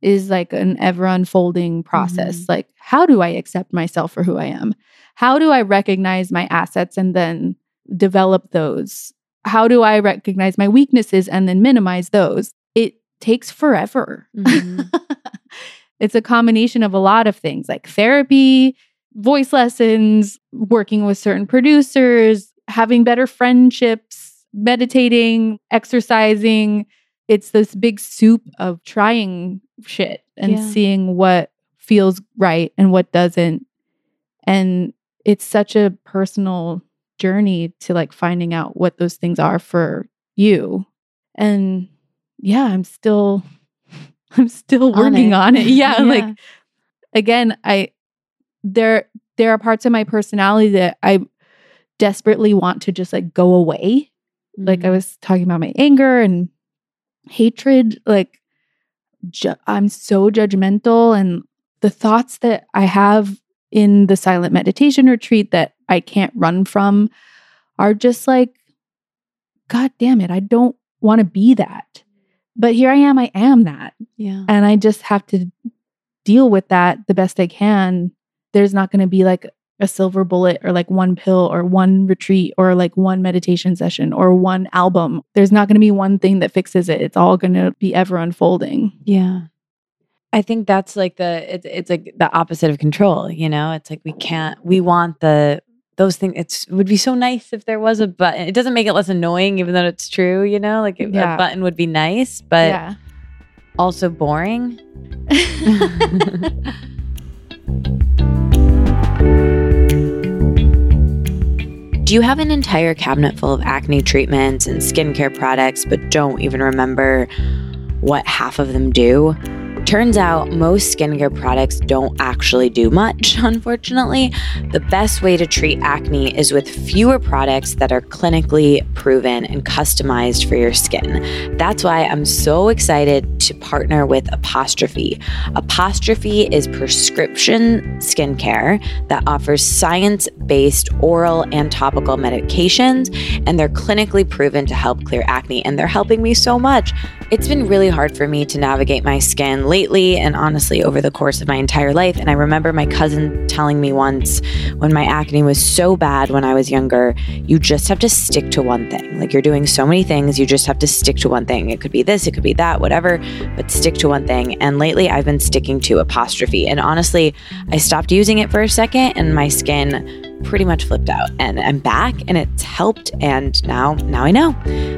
is like an ever unfolding process. Mm-hmm. Like how do I accept myself for who I am? How do I recognize my assets and then develop those? How do I recognize my weaknesses and then minimize those? It takes forever. Mhm. it's a combination of a lot of things like therapy, voice lessons, working with certain producers, having better friendships, meditating, exercising. It's this big soup of trying shit and Yeah. seeing what feels right and what doesn't. And it's such a personal journey to like finding out what those things are for you. And yeah, I'm still I'm still On working it. on it. Yeah, Yeah. like again, I there there are parts of my personality that I desperately want to just like go away. Like I Mhm. was talking about my anger and hatred, like ju- I'm so judgmental and the thoughts that I have in the silent meditation retreat that I can't run from are just like god damn it, I don't want to be that. But here I am, I am that. yeah And I just have to deal with that the best I can. There's not going to be like a silver bullet or like one pill or one retreat or like one meditation session or one album. There's not going to be one thing that fixes it. It's all going to be ever unfolding. Yeah. I think that's like the it's it's like the opposite of control, you know? It's like we can't we want the those things it's it would be so nice if there was a button. It doesn't make it less annoying even though it's true, you know? Like it- Yeah. a button would be nice, but yeah. also boring. Do you have an entire cabinet full of acne treatments and skincare products, but don't even remember what half of them do? Turns out most skincare products don't actually do much, unfortunately. The best way to treat acne is with fewer products that are clinically proven and customized for your skin. That's why I'm so excited to partner with Apostrophe. Apostrophe is prescription skincare that offers science based oral and topical medications, and they're clinically proven to help clear acne, and they're helping me so much. It's been really hard for me to navigate my skin. lately and honestly over the course of my entire life. And I remember my cousin telling me once when my acne was so bad when I was younger, you just have to stick to one thing. Like you're doing so many things, you just have to stick to one thing. It could be this, it could be that, whatever, but stick to one thing. And lately I've been sticking to apostrophe. And honestly, I stopped using it for a second and my skin pretty much flipped out and I'm back and it's helped and now now I know.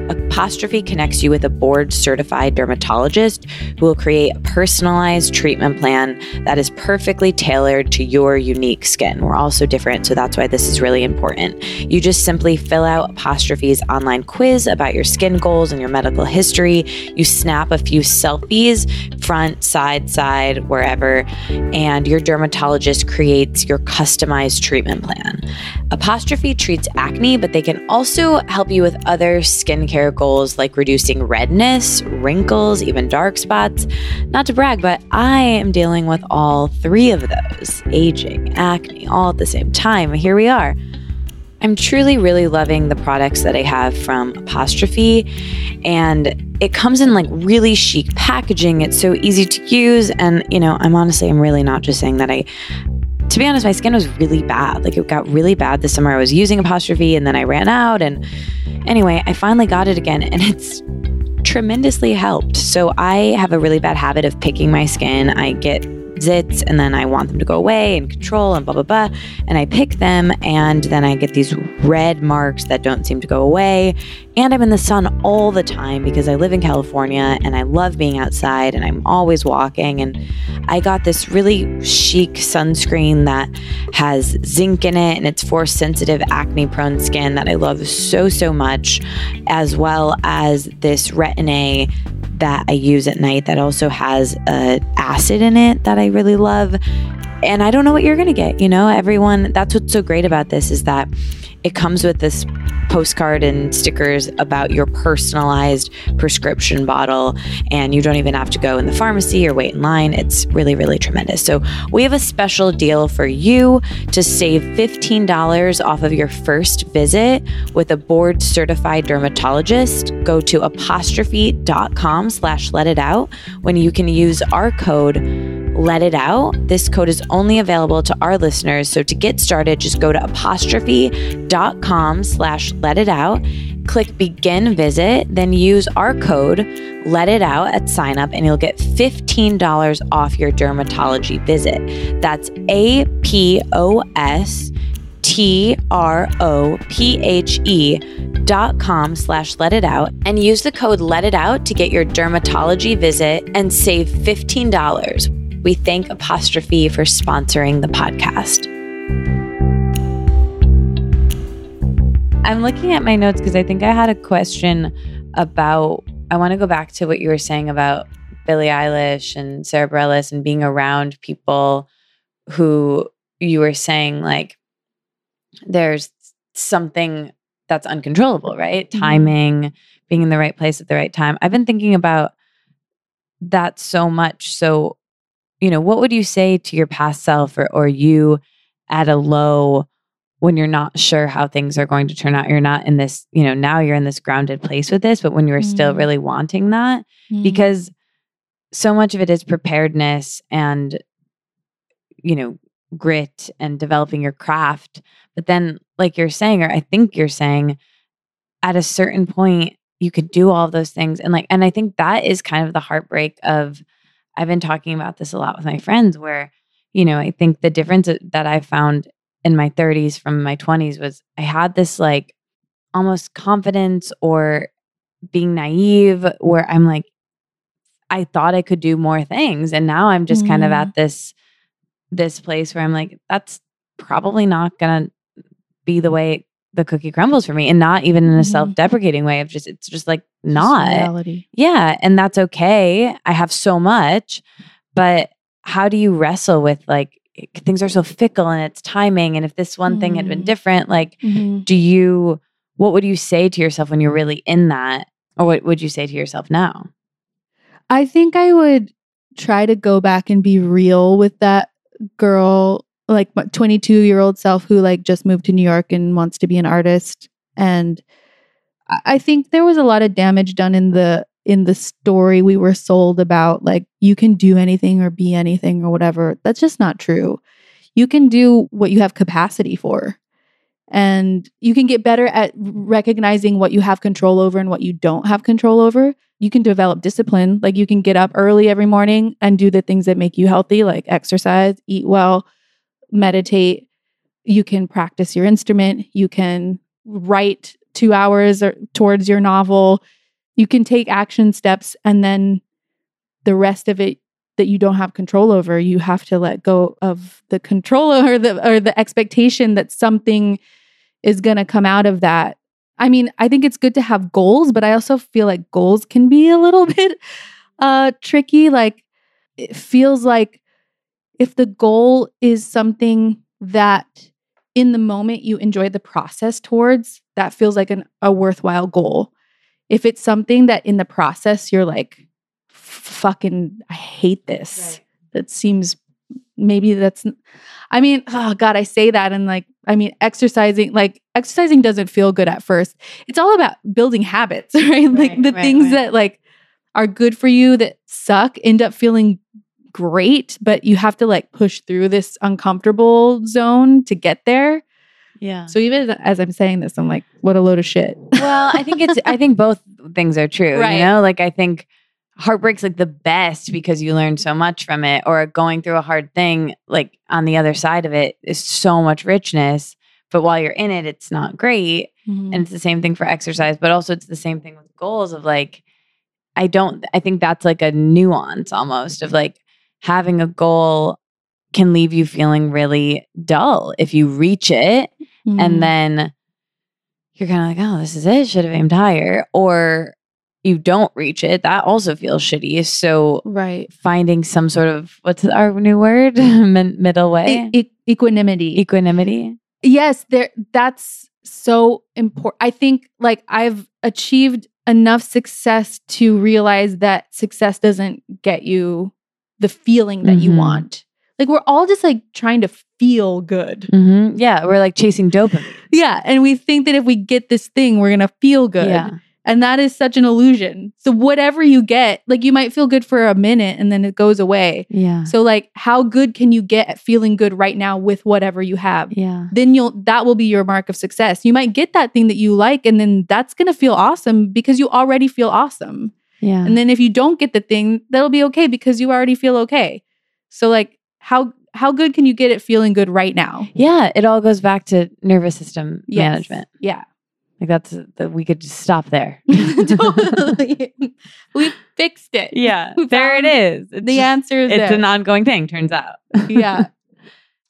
Apostrophe connects you with a board certified dermatologist who will create a personalized treatment plan that is perfectly tailored to your unique skin. We're all so different, so that's why this is really important. You just simply fill out Apostrophe's online quiz about your skin goals and your medical history. You snap a few selfies, front, side, side, wherever, and your dermatologist creates your customized treatment plan. Apostrophe treats acne, but they can also help you with other skincare goals like reducing redness, wrinkles, even dark spots. Not to brag, but I am dealing with all three of those aging, acne, all at the same time. Here we are. I'm truly, really loving the products that I have from Apostrophe, and it comes in like really chic packaging. It's so easy to use, and you know, I'm honestly, I'm really not just saying that I to be honest, my skin was really bad. Like it got really bad this summer. I was using apostrophe and then I ran out. And anyway, I finally got it again and it's tremendously helped. So I have a really bad habit of picking my skin. I get zits and then I want them to go away and control and blah, blah, blah. And I pick them and then I get these red marks that don't seem to go away. And I'm in the sun all the time because I live in California and I love being outside and I'm always walking. And I got this really chic sunscreen that has zinc in it and it's for sensitive acne prone skin that I love so, so much, as well as this retin A that I use at night that also has a acid in it that I really love. And I don't know what you're going to get, you know? Everyone that's what's so great about this is that it comes with this postcard and stickers about your personalized prescription bottle, and you don't even have to go in the pharmacy or wait in line. It's really, really tremendous. So, we have a special deal for you to save $15 off of your first visit with a board certified dermatologist. Go to apostrophe.com slash let it out when you can use our code let it out. This code is only available to our listeners. So to get started, just go to apostrophe.com slash let it out, click begin visit, then use our code let it out at sign up and you'll get $15 off your dermatology visit. That's A P O S T R O P H E dot com slash let it out and use the code let it out to get your dermatology visit and save $15. We thank Apostrophe for sponsoring the podcast. I'm looking at my notes because I think I had a question about. I want to go back to what you were saying about Billie Eilish and Sara Bareilles and being around people who you were saying like there's something that's uncontrollable, right? Mm-hmm. Timing, being in the right place at the right time. I've been thinking about that so much. So you know, what would you say to your past self or, or you at a low when you're not sure how things are going to turn out? You're not in this, you know, now you're in this grounded place with this, but when you were mm. still really wanting that, mm. because so much of it is preparedness and, you know, grit and developing your craft. But then, like you're saying, or I think you're saying, at a certain point, you could do all those things. And like, and I think that is kind of the heartbreak of, I've been talking about this a lot with my friends where, you know, I think the difference that I found in my 30s from my 20s was I had this like almost confidence or being naive where I'm like, I thought I could do more things. And now I'm just mm. kind of at mm. this this place where I'm like, that's probably not gonna be the way the cookie crumbles for me and not even in a mm-hmm. self-deprecating way of just it's just like not reality. Yeah, and that's okay. I have so much, but how do you wrestle with like things are so fickle and it's timing and if this one mm-hmm. thing had been mm-hmm. different like mm-hmm. do you what would you say to yourself when you're really in that or what would you say to yourself now? I think I would try to go back and be real with that girl like 22 year old self who like just moved to New York and wants to be an artist. And I think there was a lot of damage done in the in the story we were sold about like you can do anything or be anything or whatever. That's just not true. You can do what you have capacity for. And you can get better at recognizing what you have control over and what you don't have control over. You can develop discipline. Like you can get up early every morning and do the things that make you healthy, like exercise, eat well, meditate. You can practice your instrument. You can write two hours or towards your novel. You can take action steps and then the rest of it that you don't have control over, you have to let go of the control or the or the expectation that something is going to come out of that. I mean, I think it's good to have goals, but I also feel like goals can be a little bit uh tricky like it feels like if the goal is something that in the moment you enjoy the process towards, that feels like an, a worthwhile goal. If it's something that in the process you're like, fucking, I hate this. Right. That seems maybe that's, I mean, oh God, I say that and like, I mean, exercising, like exercising doesn't feel good at first. It's all about building habits, right? right like the right, things that like are good for you that suck end up feeling great, but you have to like push through this uncomfortable zone to get there. Yeah. So even as I'm saying this, I'm like, what a load of shit. well, I think it's I think both things are true. Right. You know, like I think heartbreak's like the best because you learn so much from it, or going through a hard thing, like on the other side of it is so much richness. But while you're in it, it's not great. Mm-hmm. And it's the same thing for exercise, but also it's the same thing with goals of like, I don't, I think that's like a nuance almost of like, having a goal can leave you feeling really dull if you reach it mm. and then you're kind of like, oh, this is it. Should have aimed higher. Or you don't reach it. That also feels shitty. So, right. Finding some sort of what's our new word? Middle way? E- equanimity. Equanimity. Yes, there. That's so important. I think like I've achieved enough success to realize that success doesn't get you the feeling that mm-hmm. you want. Like we're all just like trying to feel good. Mm-hmm. Yeah, we're like chasing dopamine. yeah, and we think that if we get this thing, we're gonna feel good. Yeah. And that is such an illusion. So whatever you get, like you might feel good for a minute and then it goes away. Yeah. So like how good can you get at feeling good right now with whatever you have? Yeah. Then you'll that will be your mark of success. You might get that thing that you like and then that's going to feel awesome because you already feel awesome. Yeah. And then if you don't get the thing, that'll be okay because you already feel okay. So like how how good can you get at feeling good right now? Yeah, it all goes back to nervous system yes. management. Yeah. Like that's that we could just stop there. totally. we fixed it. Yeah. There it is. It's the answer is It's there. an ongoing thing, turns out. yeah.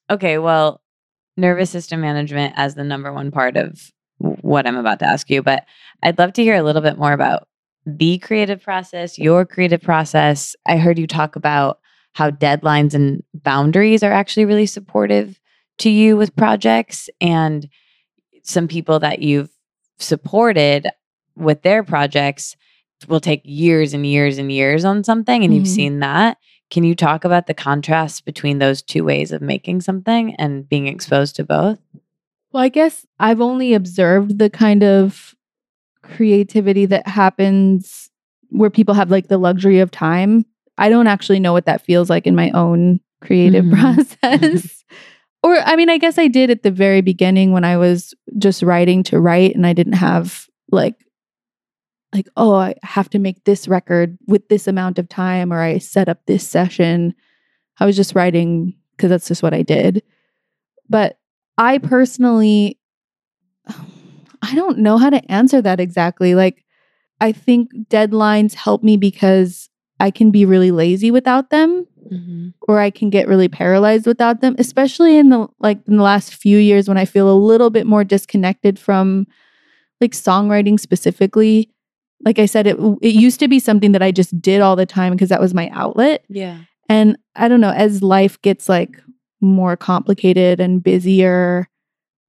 okay, well, nervous system management as the number one part of what I'm about to ask you, but I'd love to hear a little bit more about the creative process, your creative process. I heard you talk about how deadlines and boundaries are actually really supportive to you with projects and some people that you've supported with their projects will take years and years and years on something and mm-hmm. you've seen that can you talk about the contrast between those two ways of making something and being exposed to both well i guess i've only observed the kind of creativity that happens where people have like the luxury of time. I don't actually know what that feels like in my own creative mm-hmm. process. or I mean, I guess I did at the very beginning when I was just writing to write and I didn't have like like oh, I have to make this record with this amount of time or I set up this session. I was just writing because that's just what I did. But I personally I don't know how to answer that exactly. Like, I think deadlines help me because I can be really lazy without them mm-hmm. or I can get really paralyzed without them, especially in the like in the last few years when I feel a little bit more disconnected from like songwriting specifically. Like I said it it used to be something that I just did all the time because that was my outlet. Yeah. And I don't know, as life gets like more complicated and busier,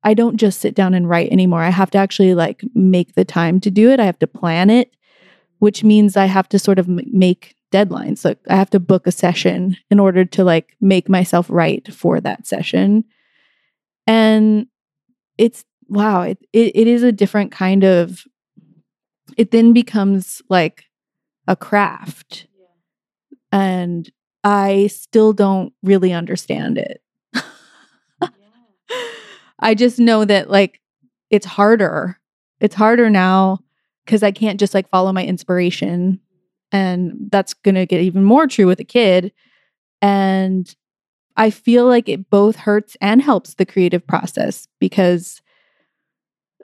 I don't just sit down and write anymore. I have to actually like make the time to do it. I have to plan it, which means I have to sort of make deadlines. Like I have to book a session in order to like make myself right for that session. And it's wow, it, it, it is a different kind of it then becomes like a craft. And I still don't really understand it. I just know that like it's harder. It's harder now because I can't just like follow my inspiration. And that's going to get even more true with a kid. And I feel like it both hurts and helps the creative process because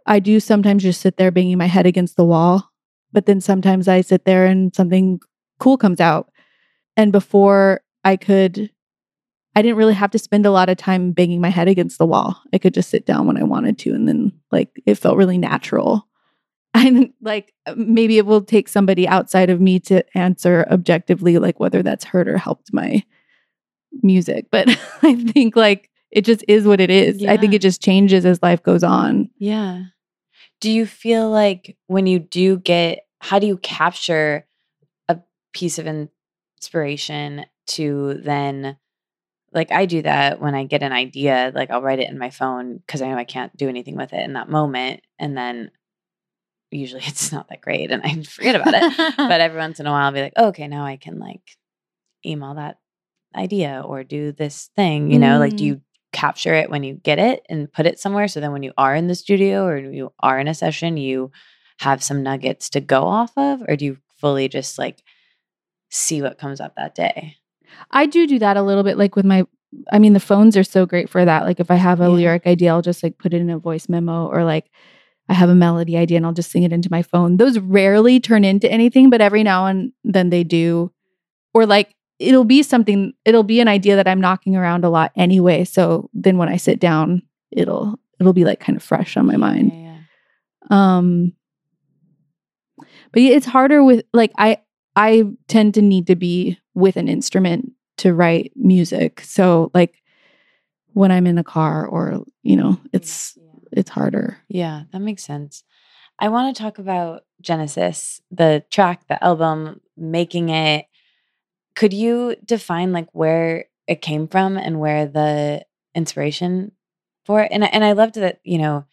I do sometimes just sit there banging my head against the wall. But then sometimes I sit there and something cool comes out. And before I could I didn't really have to spend a lot of time banging my head against the wall. I could just sit down when I wanted to and then like it felt really natural. And like uh, maybe it will take somebody outside of me to answer objectively like whether that's hurt or helped my music, but I think like it just is what it is. I think it just changes as life goes on. Yeah. Do you feel like when you do get, how do you capture a piece of inspiration to then, like I do that when I get an idea, like I'll write it in my phone because I know I can't do anything with it in that moment. And then usually it's not that great and I forget about it. but every once in a while I'll be like, oh, okay, now I can like email that idea or do this thing, you know, like do Mm. you capture it when you get it and put it somewhere so then when you are in the studio or you are in a session you have some nuggets to go off of or do you fully just like see what comes up that day I do do that a little bit like with my I mean the phones are so great for that. Like if I have a Yeah. lyric idea, I'll just like put it in a voice memo or like I have a melody idea and I'll just sing it into my phone. Those rarely turn into anything, but every now and then they do. Or like it'll be something it'll be an idea that I'm knocking around a lot anyway. So then when I sit down, it'll it'll be like kind of fresh on my mind. yeah, yeah. Um but it's harder with like I I tend to need to be with an instrument to write music. So like when I'm in the car or you know, it's it's harder. Yeah, that makes sense. I want to talk about Genesis, the track, the album, making it. Could you define like where it came from and where the inspiration for it? And and I loved that you know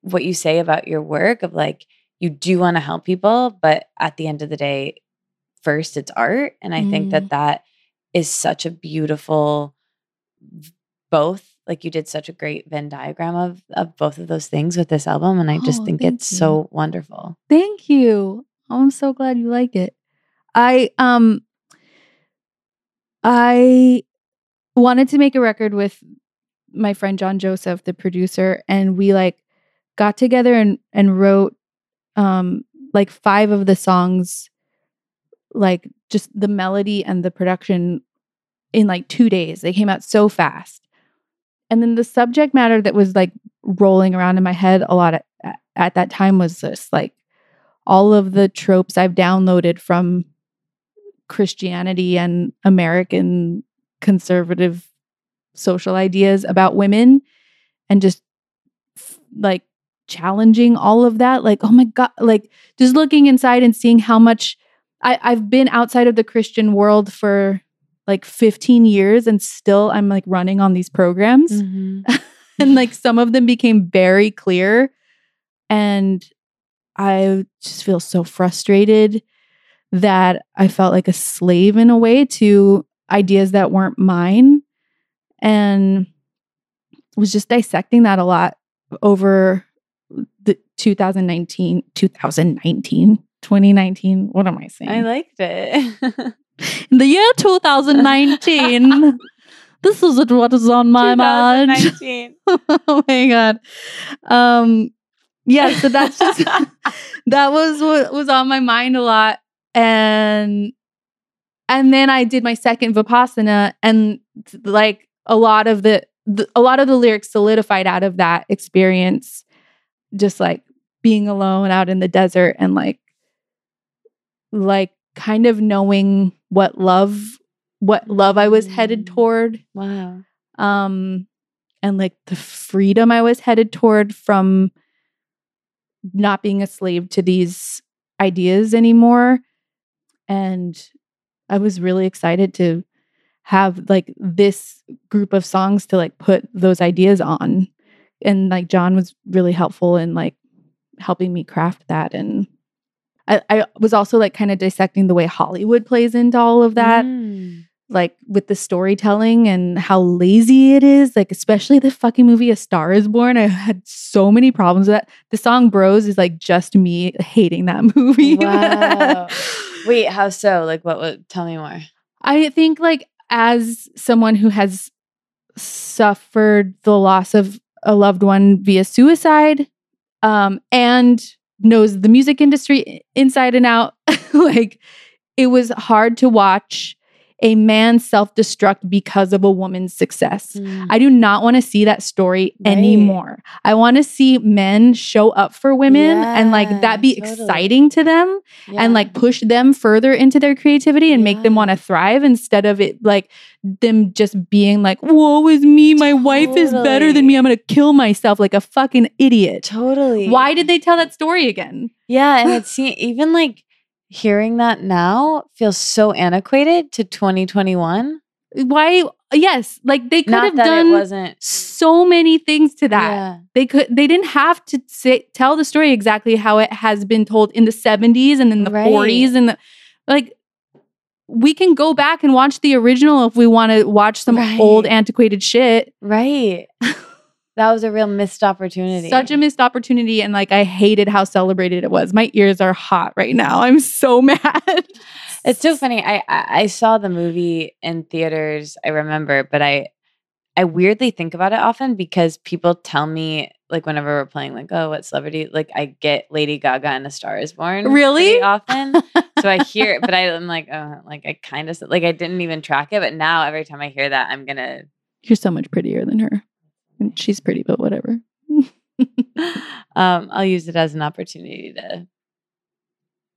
what you say about your work of like you do want to help people, but at the end of the day, first it's art, and I think Mm. that that is such a beautiful both like you did such a great Venn diagram of of both of those things with this album and I just Oh, think it's you. so wonderful. Thank you. Oh, I'm so glad you like it. I um I wanted to make a record with my friend John Joseph, the producer, and we like got together and and wrote um like five of the songs like just the melody and the production in like 2 days. They came out so fast. And then the subject matter that was like rolling around in my head a lot at, at that time was this like all of the tropes I've downloaded from Christianity and American conservative social ideas about women and just like challenging all of that. Like, oh my God, like just looking inside and seeing how much I, I've been outside of the Christian world for like 15 years and still I'm like running on these programs. Mm-hmm. And like some of them became very clear and i just feel so frustrated that i felt like a slave in a way to ideas that weren't mine and was just dissecting that a lot over the 2019 2019 2019 what am i saying? I liked it. in the year 2019 this is what is on my mind. oh my god. Um yeah so that's just that was what was on my mind a lot. And and then i did my second vipassana and like a lot of the, the a lot of the lyrics solidified out of that experience. Just like being alone out in the desert and like like kind of knowing what love what love i was headed Mm. toward wow. um and like the freedom i was headed toward from not being a slave to these ideas anymore and i was really excited to have like this group of songs to like put those ideas on and like john was really helpful in like helping me craft that and I, I was also like kind of dissecting the way Hollywood plays into all of that, Mm. like with the storytelling and how lazy it is. Like, especially the fucking movie A Star is Born. I had so many problems with that. The song Bros is like just me hating that movie. Wow. Wait, how so? Like, what would tell me more? I think like as someone who has suffered the loss of a loved one via suicide um and knows the music industry inside and out. Like it was hard to watch a man self-destruct because of a woman's success. Mm. I do not want to see that story Right. anymore. I want to see men show up for women and like that be totally. exciting to them Yeah. and like push them further into their creativity and make them want to thrive instead of it like them just being like, woe is me, my wife is better than me. I'm gonna kill myself like a fucking idiot. totally. Why did they tell that story again? Yeah, and it's even like hearing that now feels so antiquated to 2021. Why yes, like they could Not have done so many things to that. Yeah. They could they didn't have to say tell the story exactly how it has been told in the 70s and in the Right. 40s and the like we can go back and watch the original if we want to watch some Right. old antiquated shit. Right. that was a real missed opportunity. Such a missed opportunity and like I hated how celebrated it was. My ears are hot right now. I'm so mad. It's so funny. I, I I saw the movie in theaters. I remember, but I I weirdly think about it often because people tell me like whenever we're playing like oh what celebrity like I get Lady Gaga and A Star Is Born Really? often. so I hear it, but I, am like oh like I kind of like I didn't even track it, but now every time I hear that I'm gonna You're so much prettier than her. She's pretty, but whatever. um I'll use it as an opportunity to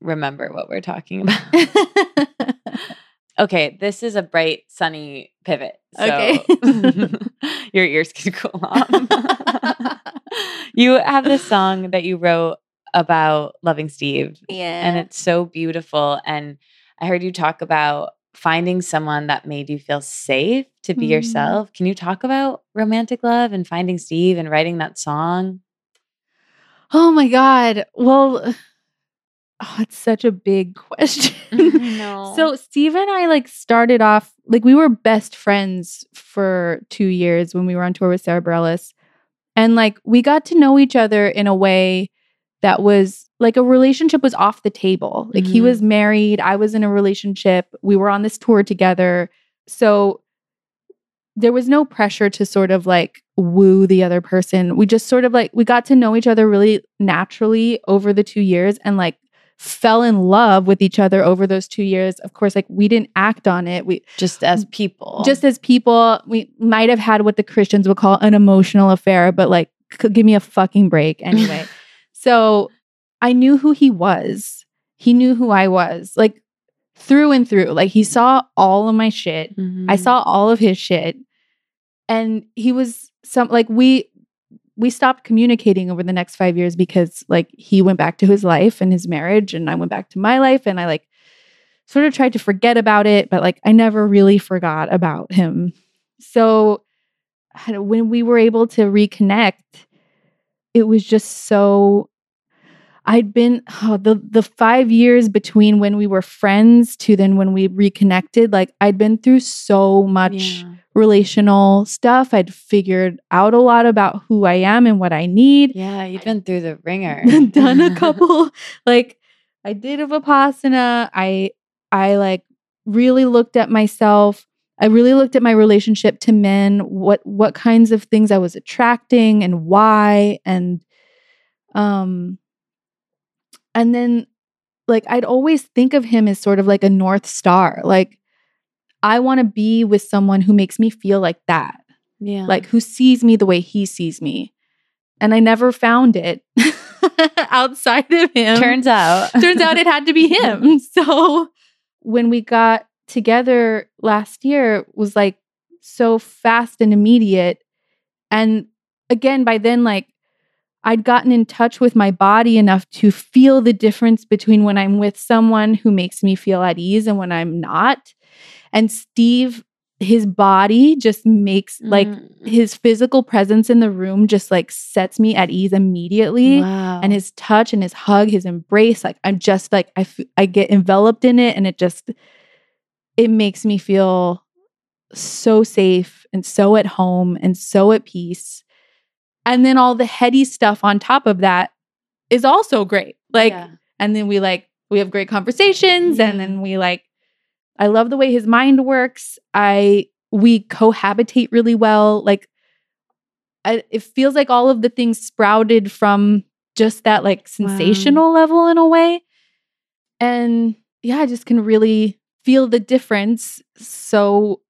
remember what we're talking about. Okay, this is a bright, sunny pivot. So Okay. your ears can cool off. you have this song that you wrote about loving Steve, yeah. and it's so beautiful. And I heard you talk about finding someone that made you feel safe to be Mhm. yourself. Can you talk about romantic love and finding Steve and writing that song? Oh my God. Well, oh, it's such a big question. no. So Steve and I like started off like we were best friends for two years when we were on tour with Sara Bareilles. And like we got to know each other in a way that was like a relationship was off the table. Like he Mhm. was married, I was in a relationship, we were on this tour together. So there was no pressure to sort of like woo the other person. We just sort of like we got to know each other really naturally over the 2 years and like fell in love with each other over those 2 years. Of course, like we didn't act on it. We just as people. just as people, we might have had what the Christians would call an emotional affair, but like give me a fucking break anyway. so I knew who he was. He knew who I was. Like through and through. Like he saw all of my shit. I Mhm. saw all of his shit. And he was some like we we stopped communicating over the next 5 years because like he went back to his life and his marriage and I went back to my life and I like sort of tried to forget about it but like I never really forgot about him. So when we were able to reconnect it was just so I'd been oh, the the 5 years between when we were friends to then when we reconnected like I'd been through so much Yeah. relational stuff. I'd figured out a lot about who I am and what I need. Yeah, you've been through the ringer. Done a couple like I did a Vipassana. I I like really looked at myself. I really looked at my relationship to men, what what kinds of things I was attracting and why and um and then like I'd always think of him as sort of like a north star. Like I want to be with someone who makes me feel like that Yeah. like who sees me the way he sees me. And I never found it outside of him. turns out. turns out it had to be him. So when we got together last year was like so fast and immediate. And again, by then, like I'd gotten in touch with my body enough to feel the difference between when I'm with someone who makes me feel at ease and when I'm not. And Steve his body just makes like Mm. his physical presence in the room just like sets me at ease immediately wow. and his touch and his hug his embrace like i'm just like I, f- I get enveloped in it and it just it makes me feel so safe and so at home and so at peace and then all the heady stuff on top of that is also great. Like Yeah. and then we like we have great conversations Yeah. and then mm-hmm. we like i love the way his mind works. I we cohabitate really well. Like I, it feels like all of the things sprouted from just that like sensational level in a way. And yeah i just can really feel the difference so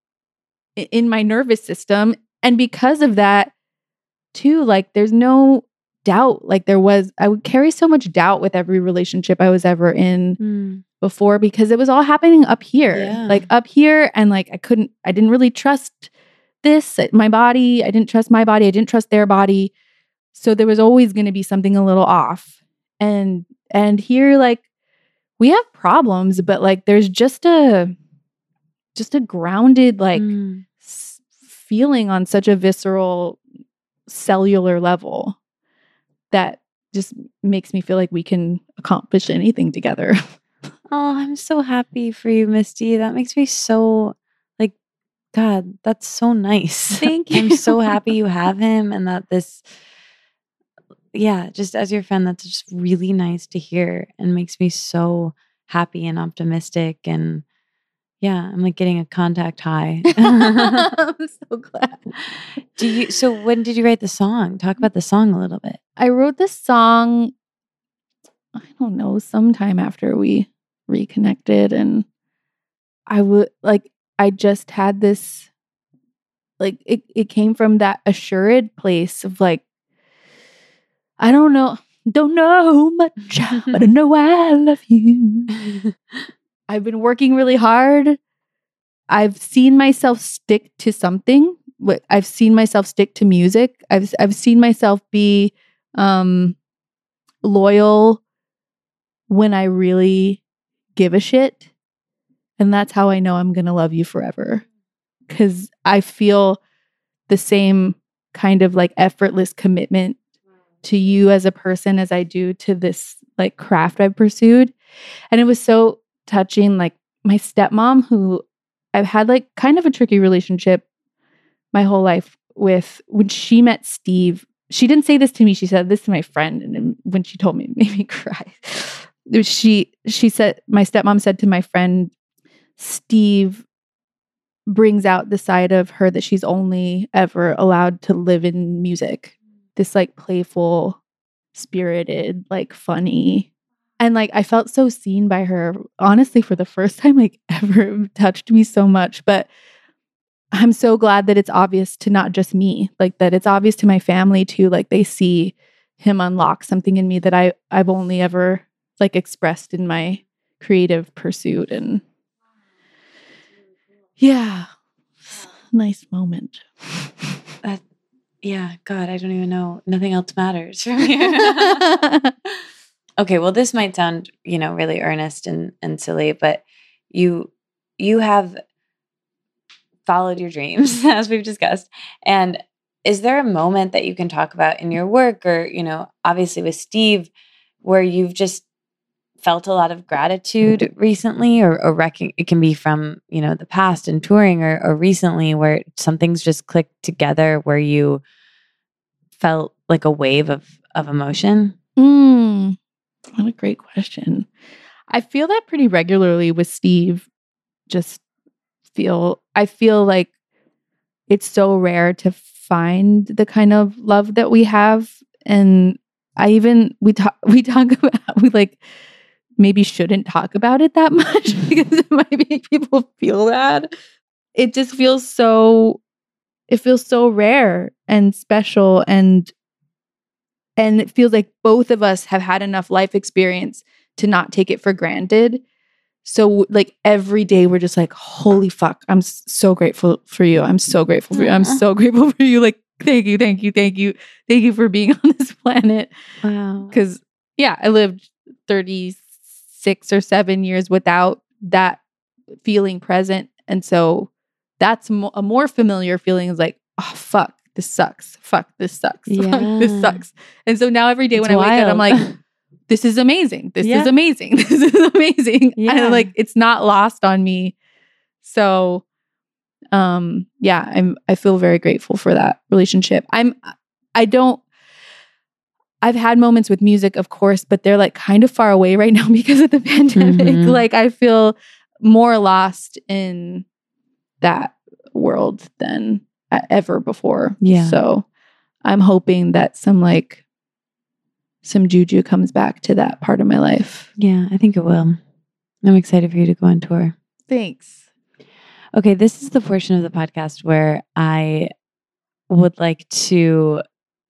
in my nervous system. And because of that too like there's no doubt like there was i would carry so much doubt with every relationship i was ever in Mm. before because it was all happening up here Yeah. like up here and like i couldn't i didn't really trust this uh, my body i didn't trust my body i didn't trust their body so there was always going to be something a little off and and here like we have problems but like there's just a just a grounded like Mm. s- feeling on such a visceral cellular level that just makes me feel like we can accomplish anything together Oh, I'm so happy for you, Misty. That makes me so like God, that's so nice. Thank you. I'm so happy you have him and that this yeah, just as your friend, that's just really nice to hear and makes me so happy and optimistic and yeah, I'm like getting a contact high. I'm so glad. Do you so when did you write the song? Talk about the song a little bit. I wrote this song, I don't know, sometime after we reconnected. And I would like, I just had this, like, it, it came from that assured place of like, I don't know, don't know much, but I know I love you. I've been working really hard. I've seen myself stick to something. I've seen myself stick to music. I've I've seen myself be um loyal when I really give a shit. And that's how I know I'm going to love you forever. Cuz I feel the same kind of like effortless commitment to you as a person as I do to this like craft I've pursued. And it was so touching like my stepmom who I've had like kind of a tricky relationship my whole life with when she met Steve. She didn't say this to me. She said this to my friend and when she told me it made me cry. She she said my stepmom said to my friend Steve brings out the side of her that she's only ever allowed to live in music. This like playful, spirited, like funny. And like I felt so seen by her, honestly, for the first time, like ever touched me so much. But I'm so glad that it's obvious to not just me, like that it's obvious to my family too. Like they see him unlock something in me that I I've only ever like expressed in my creative pursuit. And yeah, nice moment. Yeah, God, I don't even know. Nothing else matters from here. okay, well, this might sound, you know, really earnest and, and silly, but you you have followed your dreams, as we've discussed. And is there a moment that you can talk about in your work or, you know, obviously with Steve, where you've just felt a lot of gratitude recently or, or it can be from you know the past and touring or, or recently where something's just clicked together where you felt like a wave of of emotion Mm, what a great question. I feel that pretty regularly with Steve. Just feel, I feel like it's so rare to find the kind of love that we have. And I even, we talk, we talk about, we like, maybe shouldn't talk about it that much because it might make people feel bad. It just feels so, it feels so rare and special and and it feels like both of us have had enough life experience to not take it for granted. So like every day we're just like holy fuck i'm so grateful for you. I'm so grateful for you. I'm uh-huh. so grateful for you. Like thank you thank you thank you. Thank you for being on this planet. Wow. Because yeah i lived 36 or 7 years without that feeling present. And so that's mo- a more familiar feeling is like, oh fuck, this sucks. Fuck, this sucks. Fuck, this sucks. And so now every day It's when I wake up, I'm like, this is amazing. This Yeah. is amazing. This is amazing. Yeah. And like it's not lost on me. So um yeah, I'm I feel very grateful for that relationship. I'm I don't I've had moments with music, of course, but they're like kind of far away right now because of the pandemic. Mhm. Like I feel more lost in that world than ever before. Yeah. So I'm hoping that some like some juju comes back to that part of my life. Yeah, I think it will. I'm excited for you to go on tour. Thanks. Okay, this is the portion of the podcast where I would like to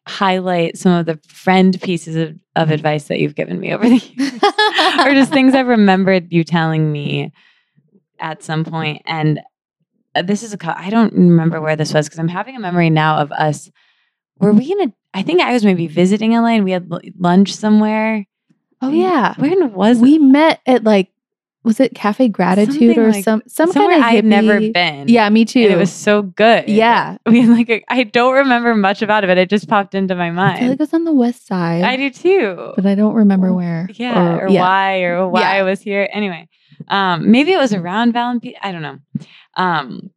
highlight some of the friend pieces of, of advice that you've given me over the years. or just things I've remembered you telling me at some point. And uh, this is a I don't remember where this was because I'm having a memory now of us. Were we in a, I think I was maybe visiting LA and we had lunch somewhere. Oh yeah. Where was We met at like was it Cafe Gratitude Something or like- some some somewhere kind of I've never been. Yeah, me too. And it was so good. Yeah. I mean, like, I don't remember much about it, but it just popped into my mind. I feel like it's on the west side. I do too. but I don't remember where. Yeah, or, why, or why Yeah. I was here. Anyway, um, maybe it was around Valentine. I don't know. Um,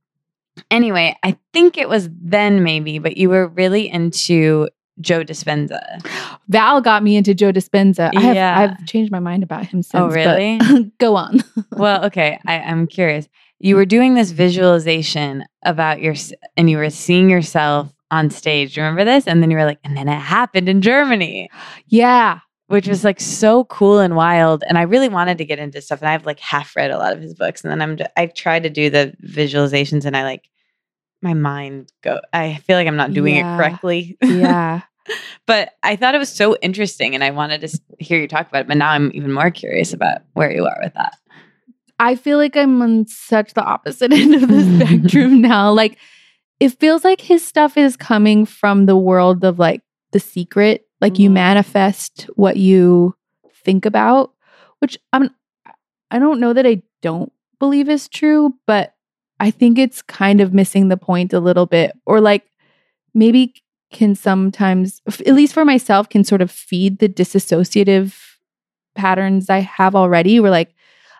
anyway, I think it was then maybe, but you were really into Joe Dispenza. Val got me into Joe Dispenza. I have, Yeah. I've changed my mind about him since. Oh, really? go on. well, okay, I, I'm curious. You were doing this visualization about your, and you were seeing yourself on stage. Do you remember this? And then you were like, and then it happened in Germany. yeah. Which was like so cool and wild. And I really wanted to get into stuff. And I've like half read a lot of his books. And then I'm I try to do the visualizations, and I like my mind go. I feel like I'm not doing Yeah. it correctly. Yeah. but I thought it was so interesting, and I wanted to hear you talk about it. But now I'm even more curious about where you are with that. I feel like I'm on such the opposite end of the spectrum now. Like it feels like his stuff is coming from the world of like the secret. Like you Mhm. manifest what you think about, which I'm I don't know that I don't believe is true, but I think it's kind of missing the point a little bit or like maybe can sometimes at least for myself can sort of feed the disassociative patterns I have already where like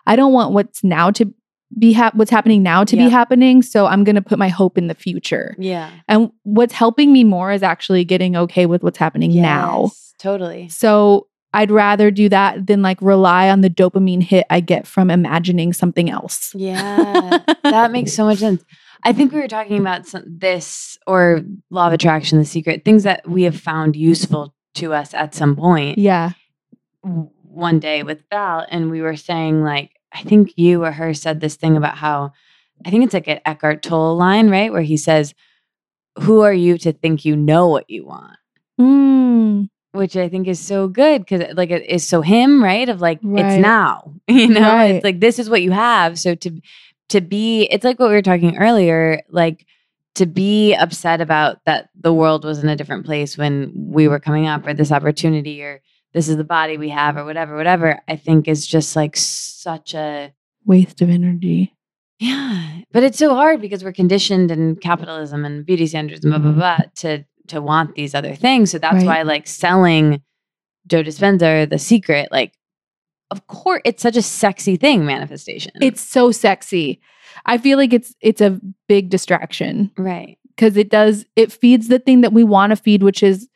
I don't want what's now to be hap- what's happening now to Yeah. be happening so I'm going to put my hope in the future. Yeah. And what's helping me more is actually getting okay with what's happening now. totally. So I'd rather do that than like rely on the dopamine hit I get from imagining something else. Yeah, that makes so much sense. I think we were talking about some, this or law of attraction, the secret things that we have found useful to us at some point. Yeah. one day with Val, and we were saying like I think you or her said this thing about how I think it's like an Eckhart Tolle line, right, where he says, "Who are you to think you know what you want?" Mm, Which I think is so good because like it is so him, right? Of like Right. it's now, you know, Right. it's like this is what you have. So to to be, it's like what we were talking earlier, like to be upset about that the world was in a different place when we were coming up or this opportunity or this is the body we have or whatever whatever i think is just like such a waste of energy. yeah but it's so hard because we're conditioned in capitalism and beauty standards and blah blah blah to to want these other things so that's Right. why like selling joe dispenza the secret like of course it's such a sexy thing manifestation It's so sexy. I feel like it's it's a big distraction right because it does it feeds the thing that we want to feed, which is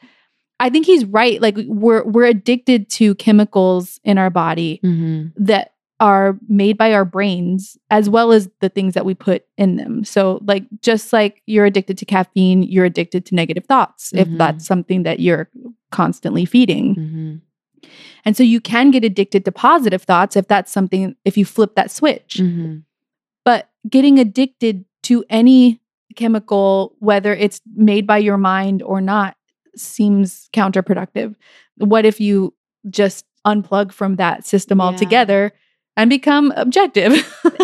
I think he's right. Like we're we're addicted to chemicals in our body mm-hmm. that are made by our brains as well as the things that we put in them. So like just like you're addicted to caffeine, you're addicted to negative thoughts if Mhm. that's something that you're constantly feeding. Mm-hmm. And so you can get addicted to positive thoughts if that's something if you flip that switch. Mm-hmm. But getting addicted to any chemical whether it's made by your mind or not seems counterproductive. What if you just unplug from that system Yeah. altogether and become objective?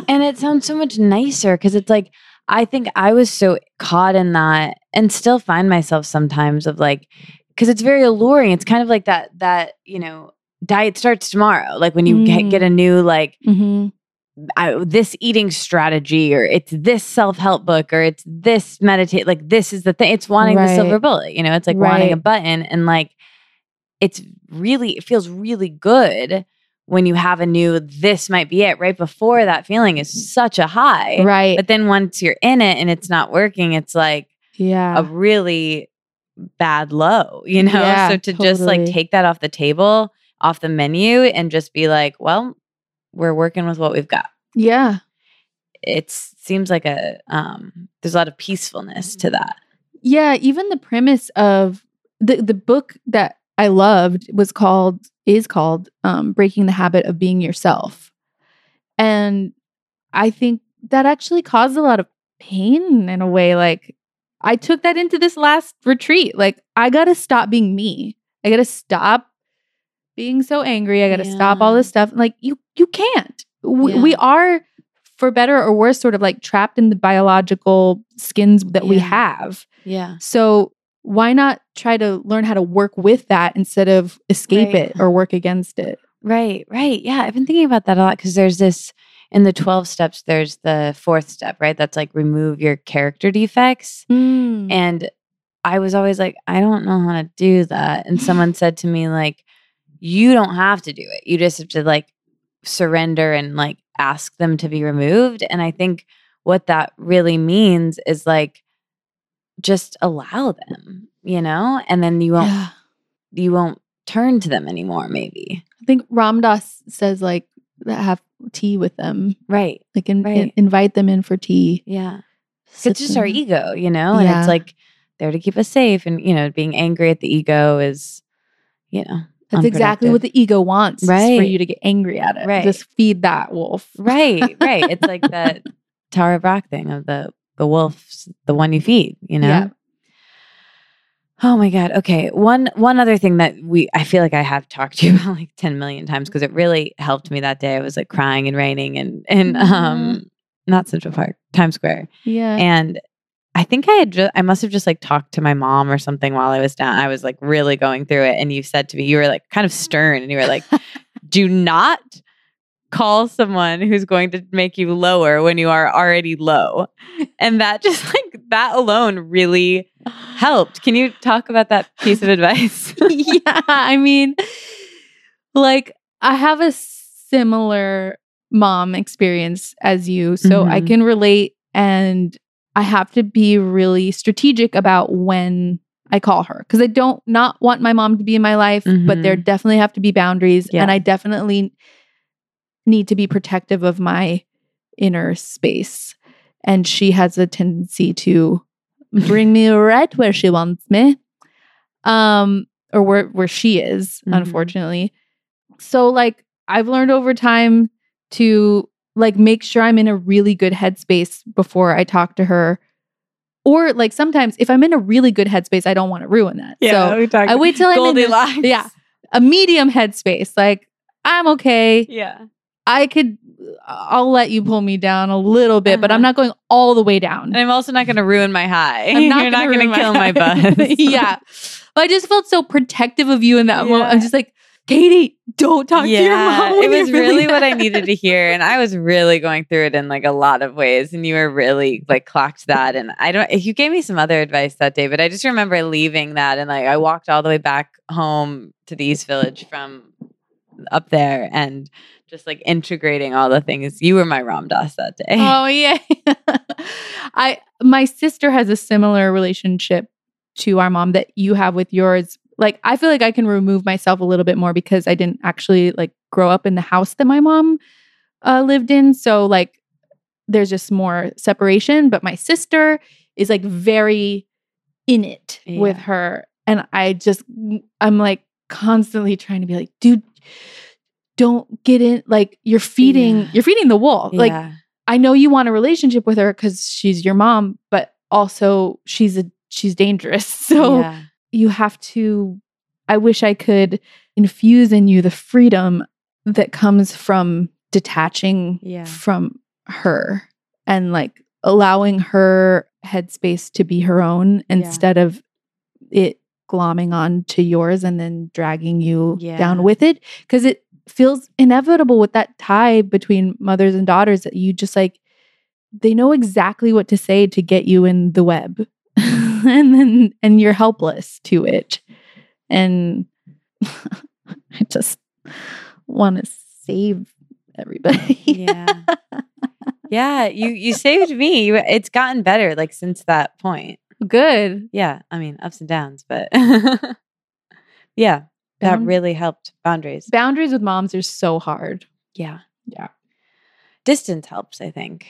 and it sounds so much nicer because it's like I think I was so caught in that and still find myself sometimes of like because it's very alluring. It's kind of like that that you know diet starts tomorrow. Like when you get, Mm. get a new like mm-hmm. I, this eating strategy or it's this self-help book or it's this meditate like this is the thing it's wanting the silver bullet you know it's like wanting a button and like it's really it feels really good when you have a new this might be it right before that feeling is such a high right. but then once you're in it and it's not working it's like yeah. a really bad low, you know? Yeah, so to just like take that off the table, off the menu, and just be like, well, we're working with what we've got. yeah. It seems like a um there's a lot of peacefulness to that. Yeah, even the premise of the the book that I loved was called is called um, "Breaking the Habit of Being Yourself," and I think that actually caused a lot of pain in a way. Like I took that into this last retreat. Like I got to stop being me. I got to stop being so angry. I got to stop all this stuff. Like you, you can't. We, we are, for better or worse, sort of like trapped in the biological skins that we have. Yeah. So why not try to learn how to work with that instead of escape Right. it or work against it? Right, right. Yeah, I've been thinking about that a lot because there's this in the 12 steps, there's the fourth step, right? That's like remove your character defects. Mm. And I was always like, I don't know how to do that. And someone said to me, like, you don't have to do it. You just have to like surrender and like ask them to be removed. And I think what that really means is like just allow them, you know? And then you won't Yeah. you won't turn to them anymore, maybe. I think Ram Dass says like have tea with them, Right. like in, in- invite them in for tea. Yeah. sit It's just our ego, you know? And Yeah. it's like there to keep us safe. And, you know, being angry at the ego is, you know, That's exactly what the ego wants, right. for you to get angry at it. Right. Just feed that wolf. Right, right. It's like that Tara Brach thing of the the wolf's the one you feed, you know? Yeah. Oh my god. Okay. One one other thing that we I feel like I have talked to you about like 10 million times because it really helped me that day. I was like crying and raining and and um not Central Park, Times Square. Yeah. And I think I had just I must have just like talked to my mom or something while I was down. I was like really going through it. And you said to me, you were like kind of stern and you were like, do not call someone who's going to make you lower when you are already low. And that just like that alone really helped. Can you talk about that piece of advice? yeah, I mean, like I have a similar mom experience as you, so I Mhm. can relate and I have to be really strategic about when I call her because I don't not want my mom to be in my life, but there definitely have to be boundaries Yeah. and I definitely need to be protective of my inner space. And she has a tendency to bring me right where she wants me. Um or where where she is, Mhm. unfortunately. So like I've learned over time to like make sure I'm in a really good headspace before I talk to her. Or like sometimes if I'm in a really good headspace, I don't want to ruin that. so I wait till I'm in this- yeah. a medium headspace. Like I'm okay. Yeah. I could I'll let you pull me down a little bit, but I'm Uh-huh. not going all the way down. And I'm also not going to ruin my high. I'm not You're gonna not going to kill my high. buzz. yeah. But I just felt so protective of you in that moment. I'm just like, Katie, don't talk to your mom. it was really what I needed to hear, and I was really going through it in like a lot of ways. And you were really like clocked that, and I don't. You gave me some other advice that day, but I just remember leaving that, and like I walked all the way back home to the East Village from up there, and just like integrating all the things. You were my Ram Dass that day. Oh yeah. I my sister has a similar relationship to our mom that you have with yours. Like I feel like I can remove myself a little bit more because I didn't actually like grow up in the house that my mom uh, lived in. So like there's just more separation. But my sister is like very in it with her. And I just I'm like constantly trying to be like, dude, don't get in like you're feeding Yeah. you're feeding the wolf. Like. I know you want a relationship with her because she's your mom, but also she's a she's dangerous. So yeah. You have to I wish I could infuse in you the freedom that comes from detaching Yeah. from her and like allowing her headspace to be her own instead of it glomming on to yours and then dragging you Yeah. down with it because it feels inevitable with that tie between mothers and daughters that you just like they know exactly what to say to get you in the web and then and you're helpless to it and i just want to save everybody Yeah. Yeah, you you saved me. You- It's gotten better like since that point. good Yeah, I mean ups and downs, but yeah, that Bound- really helped. Boundaries. boundaries with moms are so hard Yeah. Yeah. Distance helps, I think.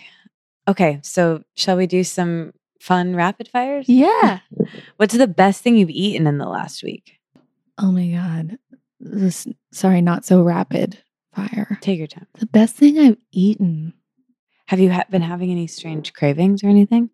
Okay, so shall we do some fun rapid fires? yeah What's the best thing you've eaten in the last week? oh my god this sorry not so rapid fire Take your time. the best thing i've eaten Have you ha- been having any strange cravings or anything?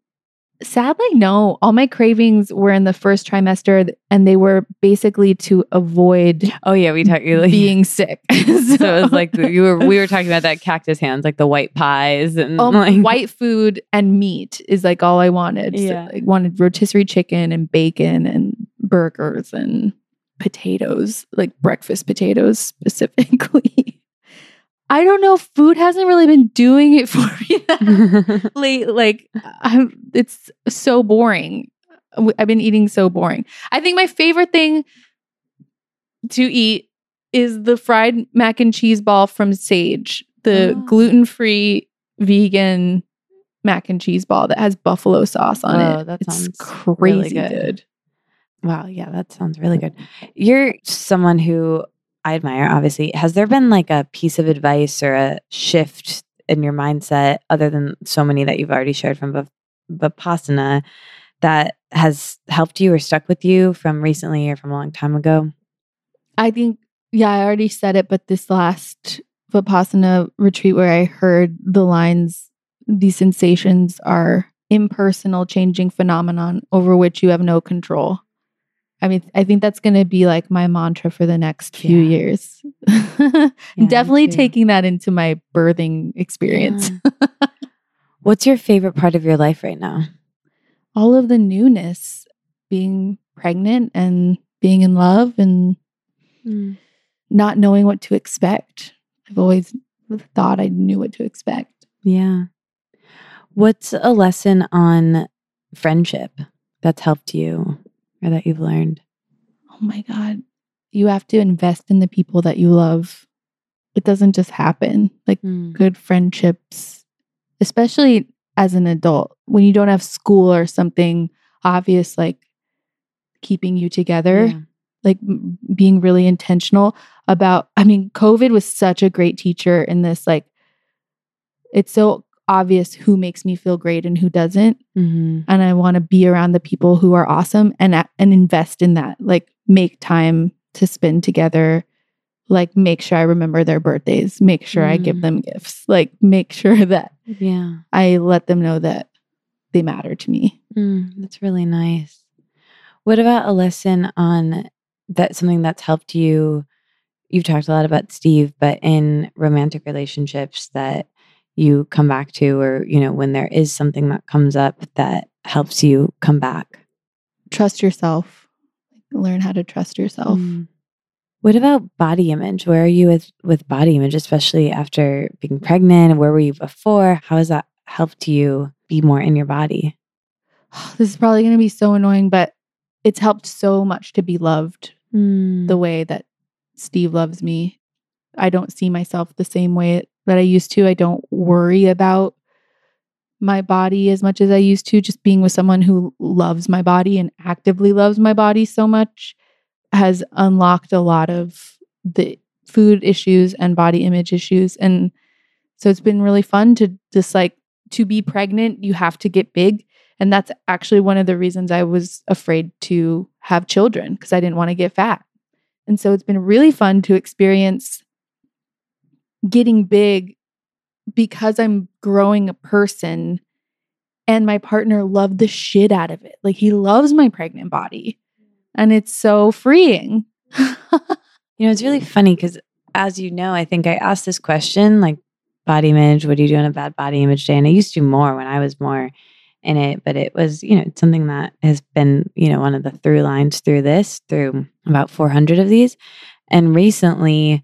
Sadly, no. All my cravings were in the first trimester, and they were basically to avoid Oh yeah, we talked. Like, being sick. so it was like you were. We were talking about that cactus hands, like the white pies and um, like white food and meat is like all I wanted. So Yeah. I wanted rotisserie chicken and bacon and burgers and potatoes, like breakfast potatoes specifically. I don't know. Food hasn't really been doing it for me. lately. like I'm, it's so boring I've been eating so boring i think my favorite thing to eat is the fried mac and cheese ball from sage the Oh. gluten-free vegan mac and cheese ball that has buffalo sauce on Oh, it that it's sounds crazy really good. good. Wow, yeah, that sounds really good. You're someone who I admire, obviously. Has there been like a piece of advice or a shift in your mindset, other than so many that you've already shared from Vipassana, that has helped you or stuck with you from recently or from a long time ago? I think, yeah, I already said it, but this last Vipassana retreat where I heard the lines, these sensations are impersonal, changing phenomenon over which you have no control. I mean, I think that's going to be like my mantra for the next few Yeah. years. me Definitely taking that into my birthing experience. Yeah. What's your favorite part of your life right now? All of the newness, being pregnant and being in love and hmm. not knowing what to expect. I've always thought I knew what to expect. Yeah. What's a lesson on friendship that's helped you or that you've learned? Oh my God. You have to invest in the people that you love. It doesn't just happen. Like hmm. good friendships, especially as an adult, when you don't have school or something obvious like keeping you together, Yeah. like being really intentional about. I mean, COVID was such a great teacher in this. Like, it's so obvious who makes me feel great and who doesn't. Mhm. and I want to be around the people who are awesome and and invest in that. Like make time to spend together. Like make sure I remember their birthdays. Make sure I give Mm. them gifts. Like make sure that Yeah. I let them know that they matter to me. Mm, that's really nice. What about a lesson on that something that's helped you? You've talked a lot about Steve, but in romantic relationships that you come back to, or, you know, when there is something that comes up that helps you come back. Trust yourself. Learn how to trust yourself. Mm. What about body image? Where are you with with body image, especially after being pregnant? Where were you before? How has that helped you be more in your body? This is probably going to be so annoying, but it's helped so much to be loved Mm. the way that Steve loves me. I don't see myself the same way that I used to. I don't worry about my body as much as I used to. Just being with someone who loves my body and actively loves my body so much has unlocked a lot of the food issues and body image issues. And so it's been really fun to just like to be pregnant, you have to get big. And that's actually one of the reasons I was afraid to have children because I didn't want to get fat. And so it's been really fun to experience getting big because I'm growing a person and my partner loved the shit out of it. Like he loves my pregnant body. And it's so freeing. You know, it's really funny because, as you know, I think I asked this question like body image. What do you do on a bad body image day? And I used to more when I was more in it, but it was, you know, something that has been, you know, one of the through lines through this, through about 400 of these. And recently,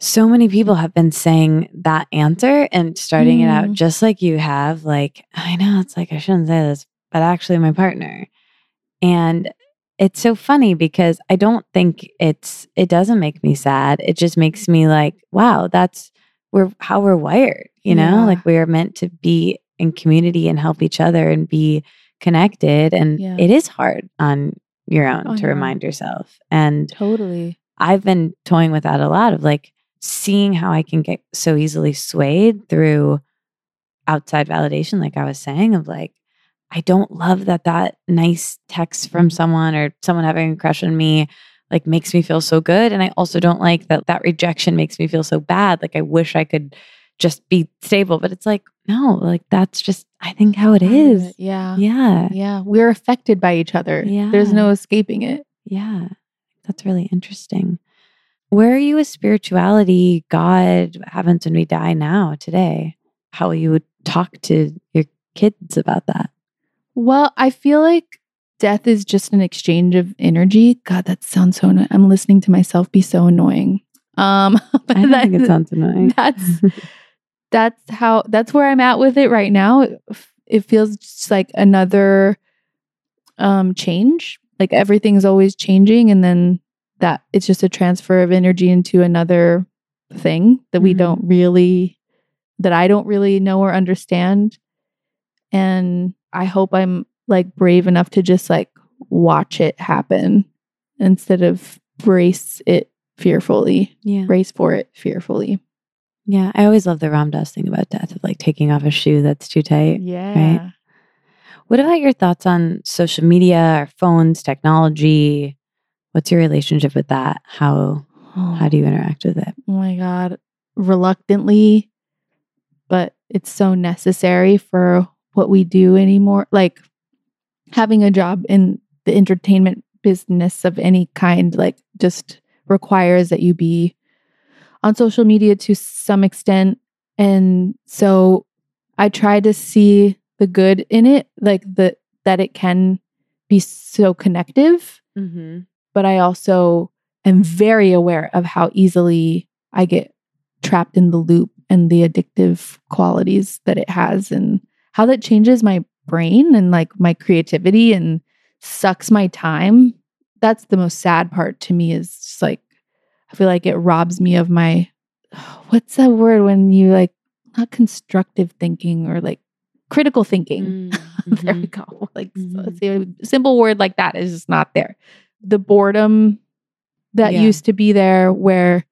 so many people have been saying that answer and starting it out Mm. just like you have. Like, I know it's like, I shouldn't say this, but actually, my partner. And it's so funny because I don't think it's, it doesn't make me sad. It just makes me like, wow, that's we're how we're wired, you know? Yeah. Like we are meant to be in community and help each other and be connected. And Yeah. it is hard on your own On to own. remind yourself. And Totally. I've been toying with that a lot of like seeing how I can get so easily swayed through outside validation, like I was saying, of like, I don't love that that nice text from someone or someone having a crush on me like makes me feel so good. And I also don't like that that rejection makes me feel so bad. Like I wish I could just be stable, but it's like, no, like that's just, I think how it is. Yeah. Yeah. Yeah. We're affected by each other. Yeah. There's no escaping it. Yeah, that's really interesting. Where are you with spirituality, God, what happens when we die now, today? How will you talk to your kids about that? Well, I feel like death is just an exchange of energy. God, that sounds so annoying. I'm listening to myself be so annoying. Um, but I that- think it sounds annoying. that's that's how that's where I'm at with it right now. It, it feels just like another um change. Like everything's always changing and then that it's just a transfer of energy into another thing that we Mhm. don't really that I don't really know or understand. And I hope I'm like brave enough to just like watch it happen instead of brace it fearfully, yeah. brace for it fearfully. Yeah. I always love the Ram Dass thing about death of like taking off a shoe that's too tight. Yeah. Right. What about your thoughts on social media or phones, technology? What's your relationship with that? How how do you interact with it? Oh my God. Reluctantly, but it's so necessary for what we do anymore. Like having a job in the entertainment business of any kind, like just requires that you be on social media to some extent. And so I try to see the good in it, like the that it can be so connective Mm-hmm. But I also am very aware of how easily I get trapped in the loop and the addictive qualities that it has and how that changes my brain and like my creativity and sucks my time. That's the most sad part to me is just like I feel like it robs me of my what's that word when you like not constructive thinking or like critical thinking. there we go. Like Mhm. a simple word like that is just not there. The boredom that Yeah. used to be there where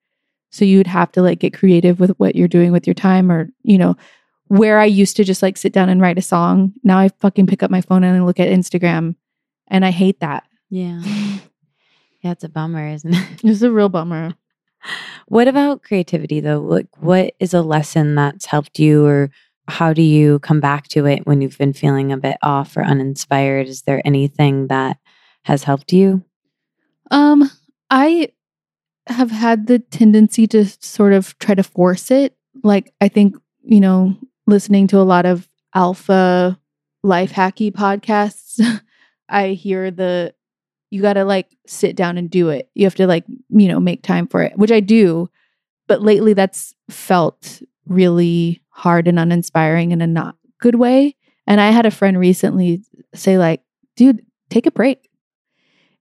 so you'd have to like get creative with what you're doing with your time or you know where I used to just like sit down and write a song. Now I fucking pick up my phone and I look at Instagram and I hate that. Yeah. Yeah, it's a bummer, isn't it? It's a real bummer. What about creativity though? Like what is a lesson that's helped you or how do you come back to it when you've been feeling a bit off or uninspired? Is there anything that has helped you? Um, I have had the tendency to sort of try to force it. Like, I think, you know, listening to a lot of alpha life hacky podcasts, I hear the you got to like sit down and do it. You have to like, you know, make time for it, which I do. But lately that's felt really hard and uninspiring in a not good way. And I had a friend recently say, like, dude, take a break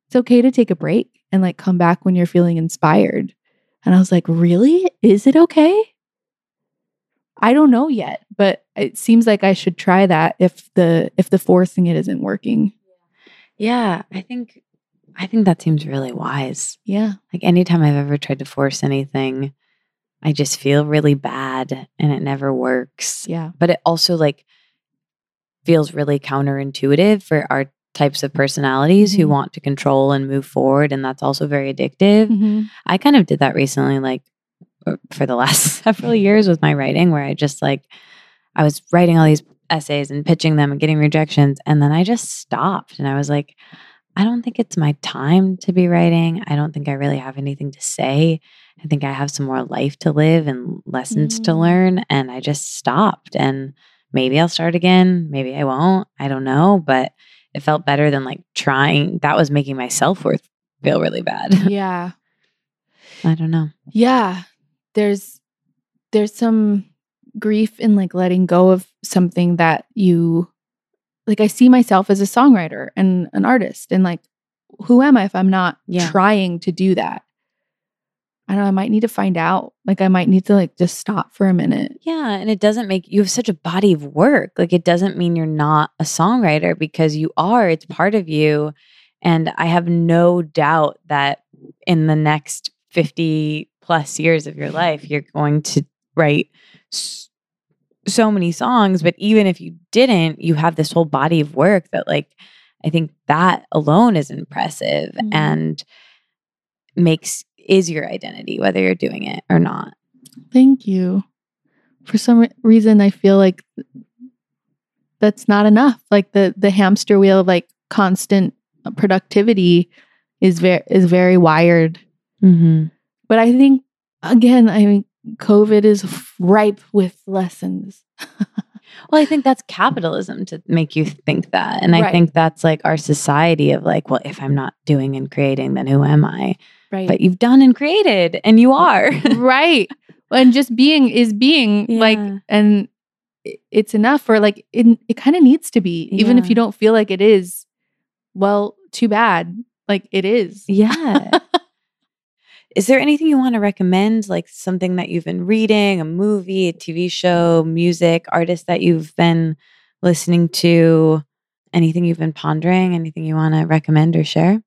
it's okay to take a break and like come back when you're feeling inspired. And I was like, really? Is it okay? I don't know yet, but it seems like I should try that if the if the forcing it isn't working. Yeah, I think I think that seems really wise. Yeah. Like anytime I've ever tried to force anything, I just feel really bad and it never works. Yeah. But it also like feels really counterintuitive for our types of personalities who Mhm. want to control and move forward and that's also very addictive. Mhm. I kind of did that recently, like uh, for the last several years with my writing, where I just like, I was writing all these essays and pitching them and getting rejections. And then I just stopped and I was like, I don't think it's my time to be writing. I don't think I really have anything to say. I think I have some more life to live and lessons to Mm. learn. And I just stopped. And maybe I'll start again. Maybe I won't. I don't know. But it felt better than like trying. That was making my self worth feel really bad. Yeah. I don't know. Yeah. there's there's some grief in like letting go of something that you like I see myself as a songwriter and an artist and like who am I if I'm not Yeah. trying to do that? I don't know, I might need to find out. Like I might need to like just stop for a minute. Yeah, and it doesn't make you have such a body of work. Like it doesn't mean you're not a songwriter because you are. It's part of you. And I have no doubt that in the next 50 plus years of your life you're going to write so many songs, but even if you didn't, you have this whole body of work that like I think that alone is impressive Mhm. and makes is your identity whether you're doing it or not. Thank you. For some re- reason I feel like that's not enough. Like the the hamster wheel of like constant productivity is very is very wired. Mhm. But I think again, I mean COVID is ripe with lessons. Well, I think that's capitalism to make you think that. And I think that's like our society of like, well, if I'm not doing and creating, then who am I? Right. But you've done and created and you are. right. And just being is being like and it's enough or like it it kind of needs to be even if you don't feel like it is. Well, too bad. Like it is. yeah. Is there anything you want to recommend? Like something that you've been reading, a movie, a TV show, music, artist that you've been listening to? Anything you've been pondering? Anything you want to recommend or share?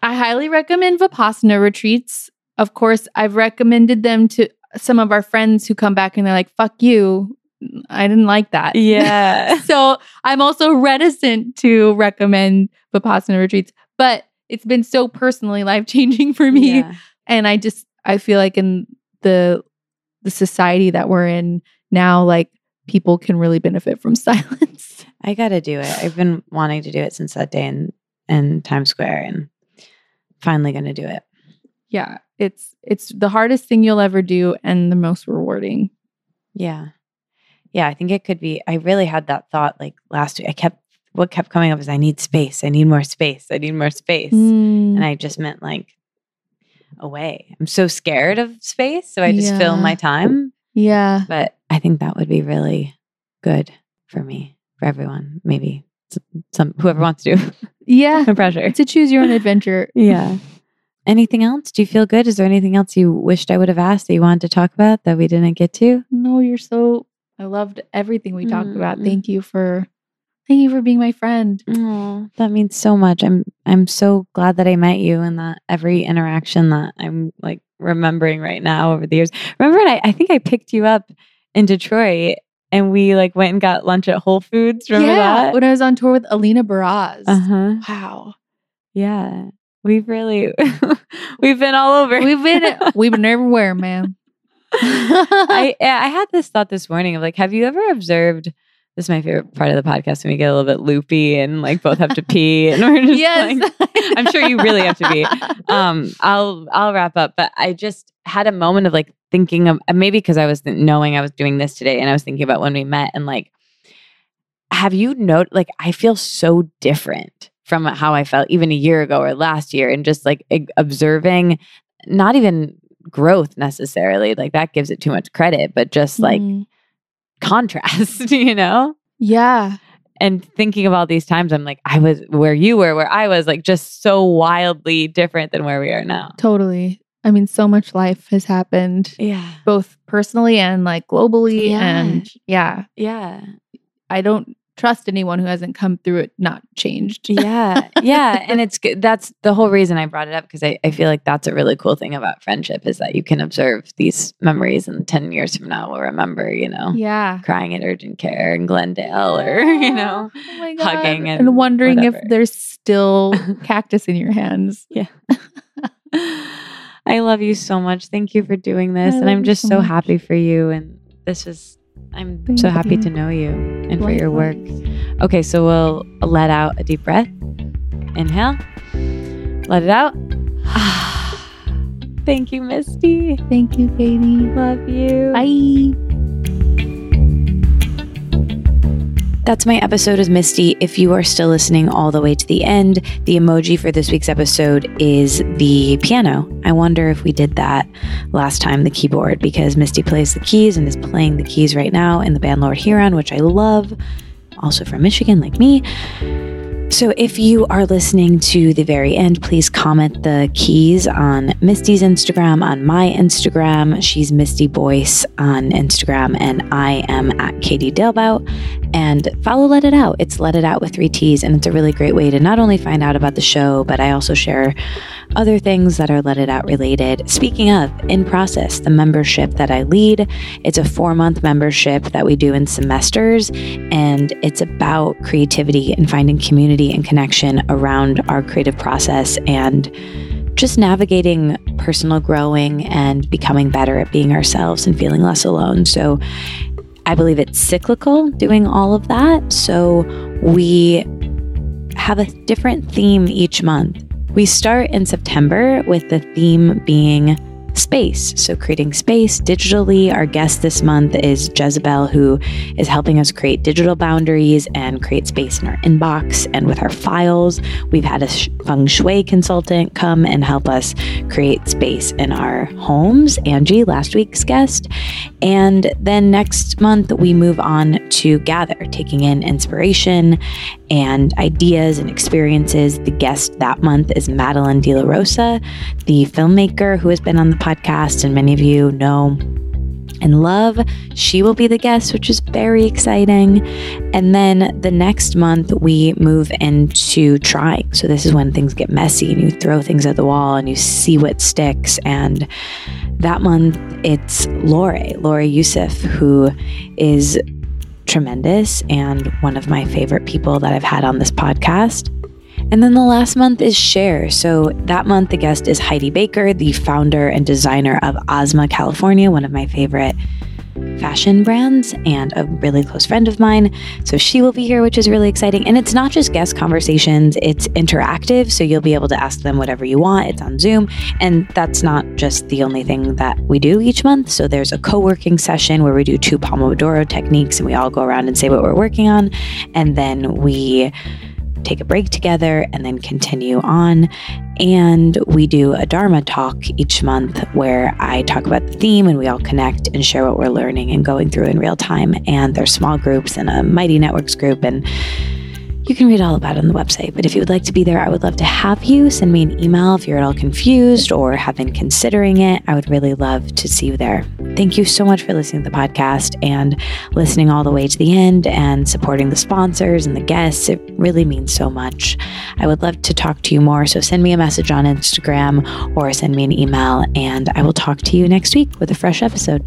I highly recommend Vipassana retreats. Of course, I've recommended them to some of our friends who come back and they're like, fuck you. I didn't like that. Yeah. so I'm also reticent to recommend Vipassana retreats, but it's been so personally life changing for me. Yeah. And I just, I feel like in the, the society that we're in now, like people can really benefit from silence. I gotta do it. I've been wanting to do it since that day in in Times Square, and finally gonna do it. yeah. It's, it's the hardest thing you'll ever do and the most rewarding. Yeah, yeah. I think it could be. I really had that thought like last week. I kept what kept coming up is I need space. I need more space. I need more space, Mm. and I just meant like away. I'm so scared of space, so I just fill my time. yeah. But I think that would be really good for me, for everyone. Maybe some, some whoever wants to. Yeah. no pressure. A choose your own adventure. Yeah. Anything else? Do you feel good? Is there anything else you wished I would have asked that you wanted to talk about that we didn't get to? No, you're so I loved everything we talked about. Thank you for thank you for being my friend. Oh, that means so much. I'm I'm so glad that I met you and that every interaction that I'm like remembering right now over the years. Remember when I, I think I picked you up in Detroit and we like went and got lunch at Whole Foods. Remember yeah, that? when I was on tour with Alina Baraz. Uh-huh. Wow. Yeah. We've really we've been all over. We've been we've been everywhere, man. I I had this thought this morning of like, have you ever observed? This is my favorite part of the podcast when we get a little bit loopy and like both have to pee and we're just yes. like, I'm sure you really have to be. Um, I'll I'll wrap up, but I just had a moment of like thinking of maybe because I was th- knowing I was doing this today and I was thinking about when we met and like, have you noted? Like, I feel so different from how I felt even a year ago or last year, and just like ig- observing, not even growth necessarily. Like that gives it too much credit, but just like Mm. Contrast, you know? Yeah. And thinking of all these times, I'm like, I was where you were, where I was, like just so wildly different than where we are now. Totally. I mean, so much life has happened Yeah. both personally and like globally. Yeah. And yeah, Yeah. I don't trust anyone who hasn't come through it not changed. Yeah. Yeah. and it's good. That's the whole reason I brought it up because I, I feel like that's a really cool thing about friendship is that you can observe these memories and 10 years from now we'll remember, you know, yeah. crying at urgent care in Glendale or, you know, Oh hugging God. and wondering whatever. if there's still cactus in your hands. Yeah. I love you so much. Thank you for doing this. I and I'm just so so happy for you. And this is, I'm Thank so happy you. to know you and for your work. Okay, so we'll let out a deep breath. Inhale, let it out. Thank you, Misty. Thank you, Katie. Love you. Bye. That's my episode with Misty. If you are still listening all the way to the end, the emoji for this week's episode is the piano. I wonder if we did that last time, the keyboard, because Misty plays the keys and is playing the keys right now in the band Lord Huron, which I love. Also from Michigan, like me. So if you are listening to the very end, please comment the keys on Misty's Instagram, on my Instagram. She's Misty Boyce on Instagram, and I am at Katie Dalebout. And follow Let It Out. It's Let It Out with three T's, and it's a really great way to not only find out about the show, but I also share other things that are Let It Out related. Speaking of, in process, the membership that I lead, it's a four month membership that we do in semesters, and it's about creativity and finding community and connection around our creative process and just navigating personal growing and becoming better at being ourselves and feeling less alone. So I believe it's cyclical doing all of that. So we have a different theme each month. We start in September with the theme being space. So, creating space digitally. Our guest this month is Jezebel, who is helping us create digital boundaries and create space in our inbox and with our files. We've had a feng shui consultant come and help us create space in our homes, Angie, last week's guest. And then next month, we move on to gather, taking in inspiration and ideas and experiences. The guest that month is Madeline De La Rosa, the filmmaker who has been on the podcast, and many of you know and love. She will be the guest, which is very exciting. And then the next month, we move into trying. So, this is when things get messy and you throw things at the wall and you see what sticks. And that month, it's Lore, Lore Yusuf, who is tremendous and one of my favorite people that I've had on this podcast. And then the last month is Share. So that month, the guest is Heidi Baker, the founder and designer of Ozma California, one of my favorite fashion brands and a really close friend of mine. So she will be here, which is really exciting. And it's not just guest conversations, it's interactive. So you'll be able to ask them whatever you want. It's on Zoom. And that's not just the only thing that we do each month. So there's a co working session where we do two Pomodoro techniques and we all go around and say what we're working on. And then we take a break together, and then continue on. And we do a Dharma talk each month where I talk about the theme and we all connect and share what we're learning and going through in real time. And there's small groups and a Mighty Networks group. And you can read all about it on the website. But if you would like to be there, I would love to have you. Send me an email if you're at all confused or have been considering it. I would really love to see you there. Thank you so much for listening to the podcast and listening all the way to the end and supporting the sponsors and the guests. It really means so much. I would love to talk to you more. So send me a message on Instagram or send me an email, and I will talk to you next week with a fresh episode.